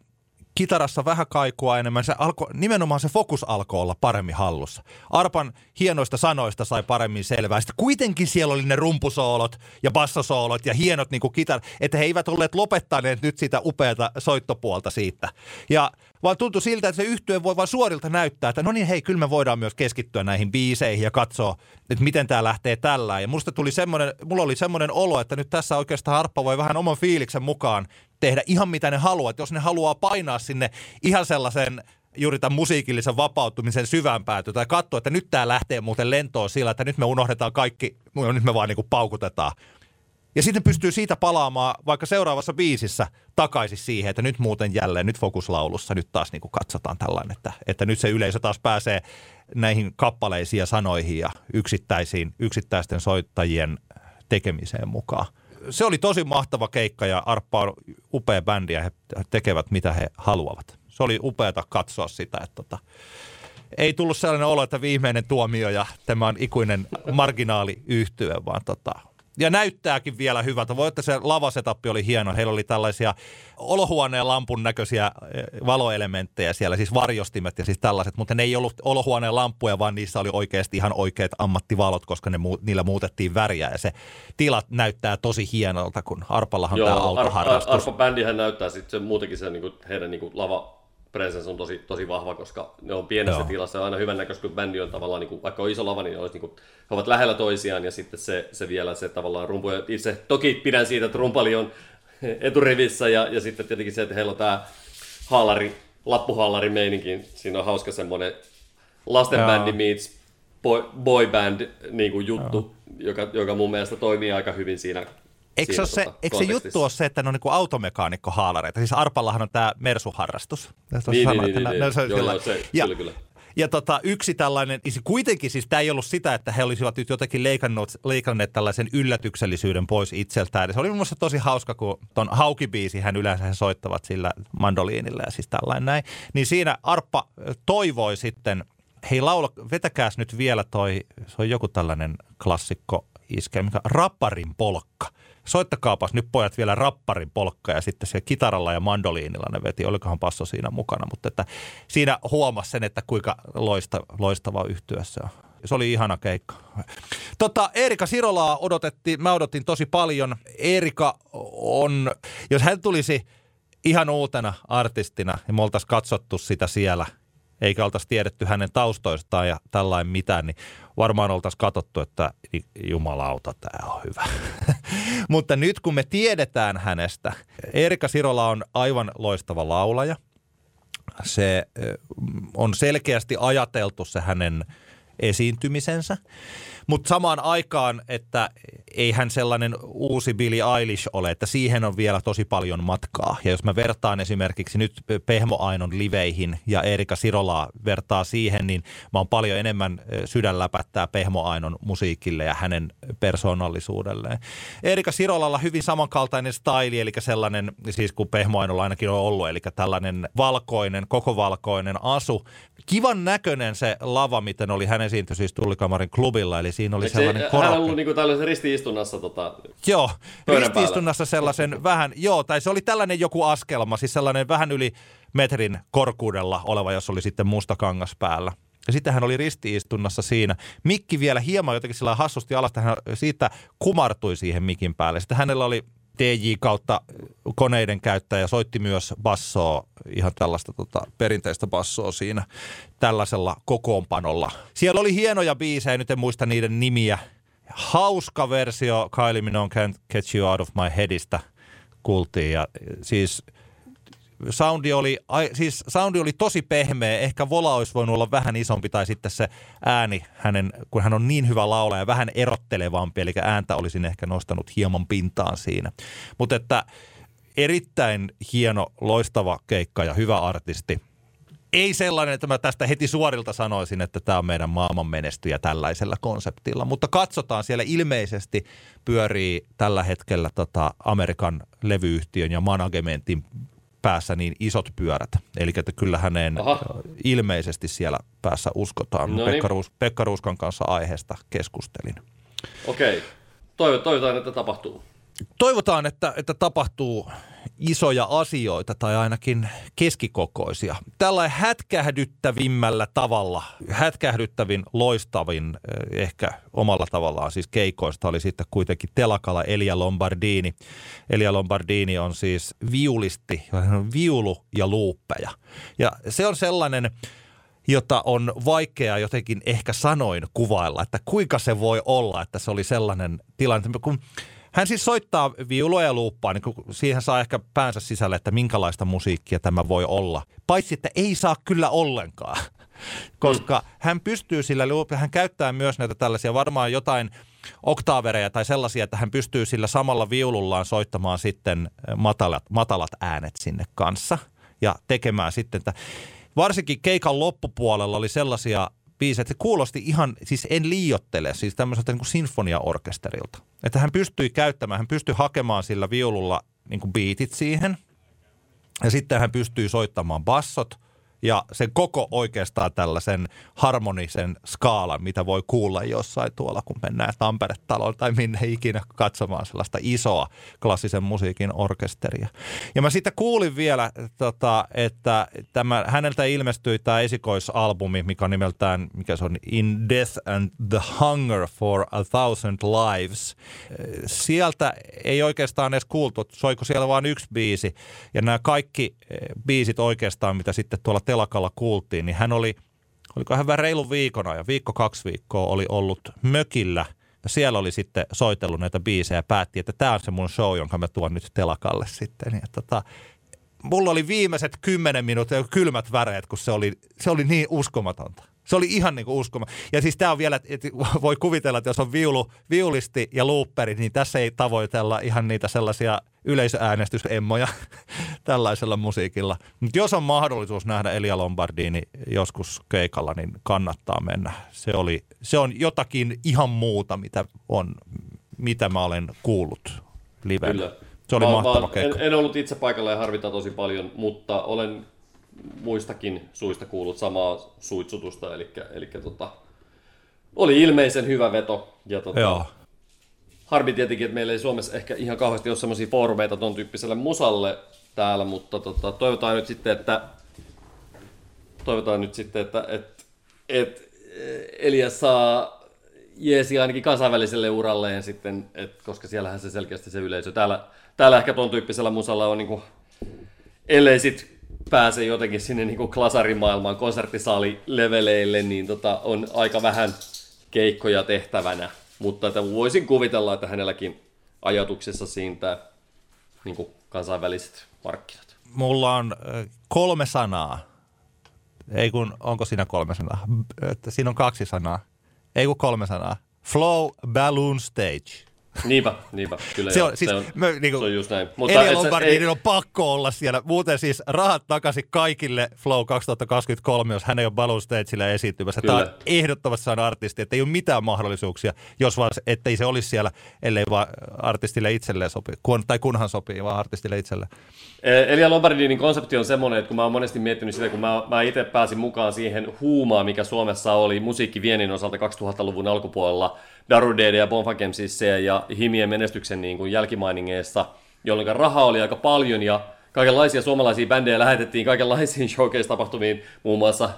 kitarassa vähän kaikua enemmän. Se alko, nimenomaan se fokus alkoi olla paremmin hallussa. Arpan hienoista sanoista sai paremmin selvää. Sitten kuitenkin siellä oli ne rumpusoolot ja bassosoolot ja hienot niin kitar, että he eivät olleet lopettaneet nyt sitä upeata soittopuolta siitä. Ja vaan tuntui siltä, että se yhtye voi vain suorilta näyttää, että no niin hei, kyllä me voidaan myös keskittyä näihin biiseihin ja katsoa, että miten tämä lähtee tällä. Ja musta tuli semmoinen, mulla oli semmoinen olo, että nyt tässä oikeastaan Harppa voi vähän oman fiiliksen mukaan tehdä ihan mitä ne haluaa. Että jos ne haluaa painaa sinne ihan sellaisen juuri tämän musiikillisen vapautumisen syvään pääty tai katsoa, että nyt tämä lähtee muuten lentoon sillä, että nyt me unohdetaan kaikki, no nyt me vaan niin kuin paukutetaan. Ja sitten pystyy siitä palaamaan vaikka seuraavassa biisissä takaisin siihen, että nyt muuten jälleen, nyt fokuslaulussa, nyt taas niin kuin katsotaan tällainen, että, että nyt se yleisö taas pääsee näihin kappaleisiin ja sanoihin ja yksittäisiin, yksittäisten soittajien tekemiseen mukaan. Se oli tosi mahtava keikka ja Arppa on upea bändi ja he tekevät mitä he haluavat. Se oli upeata katsoa sitä, että tota, ei tullut sellainen olo, että viimeinen tuomio ja tämä on ikuinen marginaali yhtyä, vaan tota, ja näyttääkin vielä hyvältä. Voi, että se lavasetappi oli hieno. Heillä oli tällaisia olohuoneen lampun näköisiä eh, valoelementtejä siellä, siis varjostimet ja siis tällaiset, mutta ne ei ollut olohuoneen lampuja, vaan niissä oli oikeasti ihan oikeat ammattivalot, koska ne, niillä muutettiin väriä ja se tilat näyttää tosi hienolta, kun Arpallahan Joo, tämä autoharrastus.
Ar- Arpa-bändihän näyttää sitten muutakin se, niin kuin heidän niin kuin lava, presence on tosi, tosi vahva, koska ne on pienessä Joo. tilassa ja aina hyvän näköistä, kun bändi on tavallaan, niin kuin, vaikka on iso lava, niin, olisi, niin kuin, he ovat lähellä toisiaan ja sitten se, se vielä se tavallaan rumpu. Itse toki pidän siitä, että rumpali on eturivissä ja, ja sitten tietenkin se, että heillä on tämä haalari, lappuhaalari meininki. Siinä on hauska semmoinen lastenbändi meets boy, boyband niin kuin juttu, joka, joka mun mielestä toimii aika hyvin siinä
Eikö se, se, tota, eikö se juttu ole se, että ne on niin automekaanikko-haalareita? Siis Arpallahan on tämä Mersu-harrastus.
Niin, niin, niin, niin, joo, joo, se,
ja,
kyllä, kyllä.
Ja tota, yksi tällainen, kuitenkin siis tämä ei ollut sitä, että he olisivat nyt jotenkin leikannut, leikanneet tällaisen yllätyksellisyyden pois itseltään. Se oli mun tosi hauska, kun ton haukibiisi hän yleensä he soittavat sillä mandoliinilla ja siis tällainen näin. Niin siinä Arppa toivoi sitten, hei laula, vetäkääs nyt vielä toi, se on joku tällainen klassikko iskeä, mikä rapparin polkka soittakaapas nyt pojat vielä rapparin polkka ja sitten se kitaralla ja mandoliinilla ne veti, olikohan passo siinä mukana, mutta että siinä huomasi sen, että kuinka loista, loistava yhtyessä on. Se oli ihana keikka. Tota, Erika Sirolaa odotettiin, mä odotin tosi paljon. Erika on, jos hän tulisi ihan uutena artistina ja me oltaisiin katsottu sitä siellä – eikä oltaisi tiedetty hänen taustoistaan ja tällainen mitään, niin varmaan oltaisiin katsottu, että jumalauta, tämä on hyvä. Mutta nyt kun me tiedetään hänestä, Erika Sirola on aivan loistava laulaja. Se on selkeästi ajateltu se hänen esiintymisensä. Mutta samaan aikaan, että ei hän sellainen uusi Billie Eilish ole, että siihen on vielä tosi paljon matkaa. Ja jos mä vertaan esimerkiksi nyt Pehmo Ainon liveihin ja Erika Sirolaa vertaa siihen, niin mä oon paljon enemmän sydän läpättää Pehmo Ainon musiikille ja hänen persoonallisuudelleen. Erika Sirolalla hyvin samankaltainen staili, eli sellainen, siis kuin Pehmo Ainolla ainakin on ollut, eli tällainen valkoinen, koko valkoinen asu. Kivan näköinen se lava, miten oli hän esiintyi siis Tullikamarin klubilla, eli siinä oli Eikö sellainen se,
Hän on ollut niin tällaisessa ristiistunnassa tota,
Joo, ristiistunnassa sellaisen vähän, joo, tai se oli tällainen joku askelma, siis sellainen vähän yli metrin korkuudella oleva, jos oli sitten musta kangas päällä. Ja sitten hän oli ristiistunnassa siinä. Mikki vielä hieman jotenkin sillä hassusti alasta, hän siitä kumartui siihen mikin päälle. Sitten hänellä oli DJ kautta koneiden käyttäjä soitti myös bassoa, ihan tällaista tota, perinteistä bassoa siinä tällaisella kokoonpanolla. Siellä oli hienoja biisejä, nyt en muista niiden nimiä. Hauska versio Kylie Minogue Can't Catch You Out of My Headistä kuultiin ja siis – soundi oli, siis soundi oli tosi pehmeä, ehkä vola olisi voinut olla vähän isompi tai sitten se ääni, hänen, kun hän on niin hyvä laulaja, vähän erottelevampi, eli ääntä olisin ehkä nostanut hieman pintaan siinä. Mutta että erittäin hieno, loistava keikka ja hyvä artisti. Ei sellainen, että mä tästä heti suorilta sanoisin, että tämä on meidän maailman menestyjä tällaisella konseptilla, mutta katsotaan, siellä ilmeisesti pyörii tällä hetkellä tota Amerikan levyyhtiön ja managementin päässä niin isot pyörät. Eli että kyllä hänen Aha. ilmeisesti siellä päässä uskotaan. No niin. Pekka, Ruus, Pekka Ruuskan kanssa aiheesta keskustelin.
Okei. Toivotaan, että tapahtuu.
Toivotaan, että, että tapahtuu isoja asioita tai ainakin keskikokoisia. Tällä hätkähdyttävimmällä tavalla, hätkähdyttävin, loistavin eh, ehkä omalla tavallaan siis keikoista oli sitten kuitenkin telakalla Elia Lombardini. Elia Lombardini on siis viulisti, viulu ja luuppeja. Ja se on sellainen, jota on vaikea jotenkin ehkä sanoin kuvailla, että kuinka se voi olla, että se oli sellainen tilanne, kun hän siis soittaa viulua ja luuppaa, niin siihen saa ehkä päänsä sisälle, että minkälaista musiikkia tämä voi olla. Paitsi, että ei saa kyllä ollenkaan, koska mm. hän pystyy sillä, hän käyttää myös näitä tällaisia varmaan jotain oktaavereja tai sellaisia, että hän pystyy sillä samalla viulullaan soittamaan sitten matalat, matalat äänet sinne kanssa ja tekemään sitten, että varsinkin keikan loppupuolella oli sellaisia biisejä, että se kuulosti ihan, siis en liiottele, siis tämmöiseltä niin kuin sinfoniaorkesterilta. Että hän pystyi käyttämään, hän pystyi hakemaan sillä viululla niin kuin beatit siihen. Ja sitten hän pystyi soittamaan bassot – ja sen koko oikeastaan tällaisen harmonisen skaalan, mitä voi kuulla jossain tuolla, kun mennään Tampere-taloon tai minne ikinä katsomaan sellaista isoa klassisen musiikin orkesteria. Ja mä sitten kuulin vielä, tota, että tämä, häneltä ilmestyi tämä esikoisalbumi, mikä on nimeltään, mikä se on, In Death and the Hunger for a Thousand Lives. Sieltä ei oikeastaan edes kuultu, soiko siellä vain yksi biisi. Ja nämä kaikki eh, biisit oikeastaan, mitä sitten tuolla telakalla kuultiin, niin hän oli, oliko hän vähän reilun viikona ja viikko kaksi viikkoa oli ollut mökillä ja siellä oli sitten soitellut näitä biisejä ja päätti, että tämä on se mun show, jonka mä tuon nyt telakalle sitten. Ja tota, mulla oli viimeiset kymmenen minuuttia kylmät väreet, kun se oli, se oli niin uskomatonta. Se oli ihan niin kuin uskoma. Ja siis tämä on vielä, että voi kuvitella, että jos on viulu, viulisti ja looperi, niin tässä ei tavoitella ihan niitä sellaisia yleisöäänestysemmoja tällaisella musiikilla. Mutta jos on mahdollisuus nähdä Elia Lombardini joskus keikalla, niin kannattaa mennä. Se, oli, se on jotakin ihan muuta, mitä, on, mitä mä olen kuullut livenä. Kyllä. Se oli mä, mahtava mä, keikka.
En, en ollut itse paikalla ja harvita tosi paljon, mutta olen muistakin suista kuullut samaa suitsutusta, eli, eli tota, oli ilmeisen hyvä veto. Ja tota, Joo. Harmi tietenkin, että meillä ei Suomessa ehkä ihan kauheasti ole semmoisia foorumeita ton tyyppiselle musalle täällä, mutta tota, toivotaan nyt sitten, että toivotaan nyt sitten, että et, et Elias saa jeesi ainakin kansainväliselle uralleen sitten, et, koska siellähän se selkeästi se yleisö. Täällä, täällä ehkä ton tyyppisellä musalla on niinku, ellei sit pääse jotenkin sinne niin kuin klasarimaailmaan konserttisaalileveleille, niin tota, on aika vähän keikkoja tehtävänä. Mutta että voisin kuvitella, että hänelläkin ajatuksessa siitä niin kuin kansainväliset markkinat.
Mulla on kolme sanaa Ei kun, onko siinä kolme sanaa? Siinä on kaksi sanaa. Ei kun kolme sanaa. Flow Balloon Stage.
Niinpä, niinpä. Kyllä
Se
joo,
on, siis,
se, on,
mä, niin kuin,
se on just näin.
Elia
et se-
Lombardinin
ei-
on pakko olla siellä. Muuten siis rahat takaisin kaikille Flow 2023, jos hän ei ole Balloon Stagella esiintymässä. Tämä on
Kyllä.
ehdottomasti saada artisti, että ei ole mitään mahdollisuuksia, jos vaan, ettei se olisi siellä, ellei vaan artistille itselleen sopi. Kun, tai kunhan sopii, vaan artistille itselleen.
Eh, Elia Lombardinin konsepti on semmoinen, että kun mä oon monesti miettinyt sitä, kun mä, mä itse pääsin mukaan siihen huumaan, mikä Suomessa oli musiikkiviennin osalta 2000-luvun alkupuolella Daru Dede ja Bonfa Kemsissä ja Himien menestyksen niin kuin jälkimainingeissa, jolloin rahaa oli aika paljon ja kaikenlaisia suomalaisia bändejä lähetettiin kaikenlaisiin showcase-tapahtumiin, muun muassa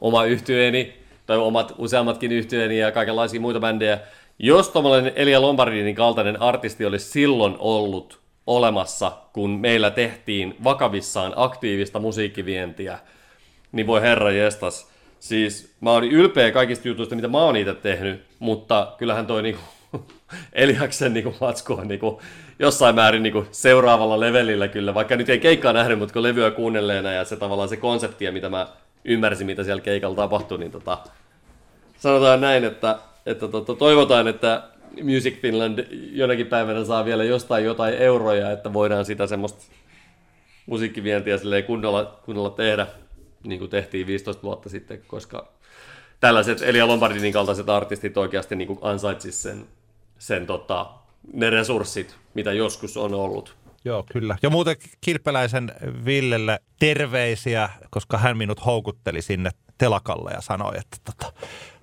oma yhtyeeni tai omat useammatkin yhtyeeni ja kaikenlaisia muita bändejä. Jos tuommoinen Elia Lombardinin kaltainen artisti olisi silloin ollut olemassa, kun meillä tehtiin vakavissaan aktiivista musiikkivientiä, niin voi herra jestas. Siis mä oon ylpeä kaikista jutuista, mitä mä oon itse tehnyt, mutta kyllähän toi niinku Eliaksen niinku matsku on niinku jossain määrin niinku seuraavalla levelillä kyllä, vaikka nyt ei keikkaa nähnyt, mutta kun levyä kuunnelleena ja se tavallaan se konsepti ja mitä mä ymmärsin, mitä siellä keikalla tapahtui, niin tota, sanotaan näin, että, että tota, toivotaan, että Music Finland jonakin päivänä saa vielä jostain jotain euroja, että voidaan sitä semmoista musiikkivientiä kunnolla, kunnolla tehdä, niin kuin tehtiin 15 vuotta sitten, koska tällaiset Elia Lombardinin kaltaiset artistit oikeasti niin ansaitsis sen, sen tota, ne resurssit, mitä joskus on ollut.
Joo, kyllä. Ja muuten Kilpeläisen Villelle terveisiä, koska hän minut houkutteli sinne telakalle ja sanoi, että tota,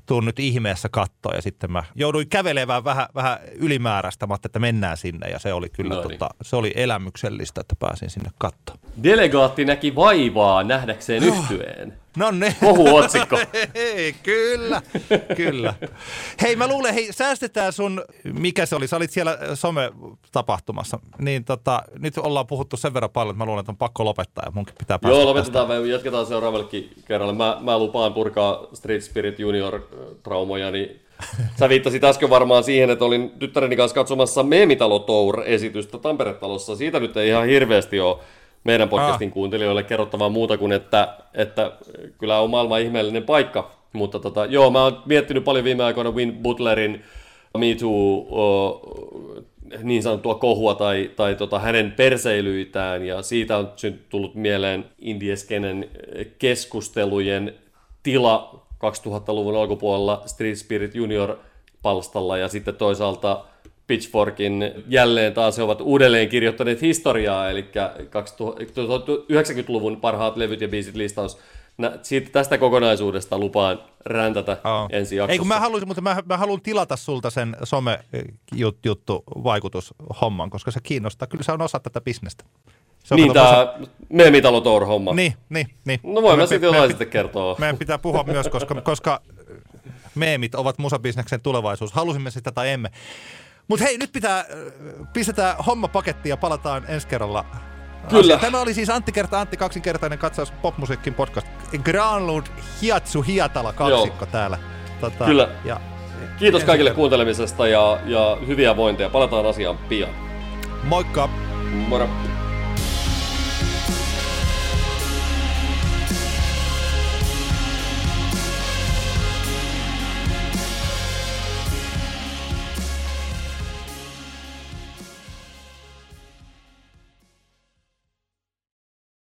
tuun nyt ihmeessä kattoon. Ja sitten mä jouduin kävelemään vähän, vähän ylimääräistä, mä että mennään sinne. Ja se oli kyllä
No niin.
tota, se oli elämyksellistä, että pääsin sinne kattoon.
Delegaatti näki vaivaa nähdäkseen yhtyeen.
No ne.
Kohuotsikko.
Hei, kyllä, kyllä. Hei, mä luulen, hei, säästetään sun, mikä se oli, sä olit siellä some-tapahtumassa, niin tota, nyt ollaan puhuttu sen verran paljon, että mä luulen, että on pakko lopettaa ja munkin pitää päästä
Joo,
tästä.
lopetetaan, me jatketaan seuraavallekin kerralle. Mä, mä lupaan purkaa Street Spirit Junior-traumoja, niin sä viittasit äsken varmaan siihen, että olin tyttäreni kanssa katsomassa Meemitalo Tour-esitystä Tampere-talossa. Siitä nyt ei ihan hirveästi ole meidän podcastin
Ah.
kuuntelijoille kerrottavaa muuta kuin, että, että kyllä on maailman ihmeellinen paikka. Mutta tota, joo, mä oon miettinyt paljon viime aikoina Win Butlerin Me Too o, niin sanottua kohua tai, tai tota, hänen perseilyitään, ja siitä on tullut mieleen indieskenen keskustelujen tila 2000-luvun alkupuolella Street Spirit Junior-palstalla, ja sitten toisaalta Pitchforkin jälleen taas he ovat uudelleen kirjoittaneet historiaa, eli 90-luvun parhaat levyt ja biisit listaus. Nä- Siitä, tästä kokonaisuudesta lupaan räntätä
Joo.
ensi jaksossa.
Ei kun mä haluaisin, mutta mä, mä haluan tilata sulta sen some-juttu vaikutushomman, koska se kiinnostaa. Kyllä se on osa tätä bisnestä. Se on
Niin,
kato osa-
tämä Meemitalo Tour-homma.
Niin, niin, niin.
No voin mä
Me-
sitten jotain
me-
sitten kertoa.
Meidän pitää puhua myös, koska, koska meemit ovat musabisneksen tulevaisuus. Halusimme sitä tai emme. Mutta hei, nyt pitää, äh, pistetään homma pakettiin ja palataan ensi kerralla.
Kyllä.
asiaan. Tämä oli siis Antti kerta Antti kaksinkertainen katsaus popmusiikin podcast. Granlund Hiatsu Hiatala kaksikko täällä. Tota,
Kyllä.
Ja
Kiitos kaikille
kertaa.
kuuntelemisesta ja, ja hyviä vointeja. Palataan asiaan pian.
moikka!
Moro!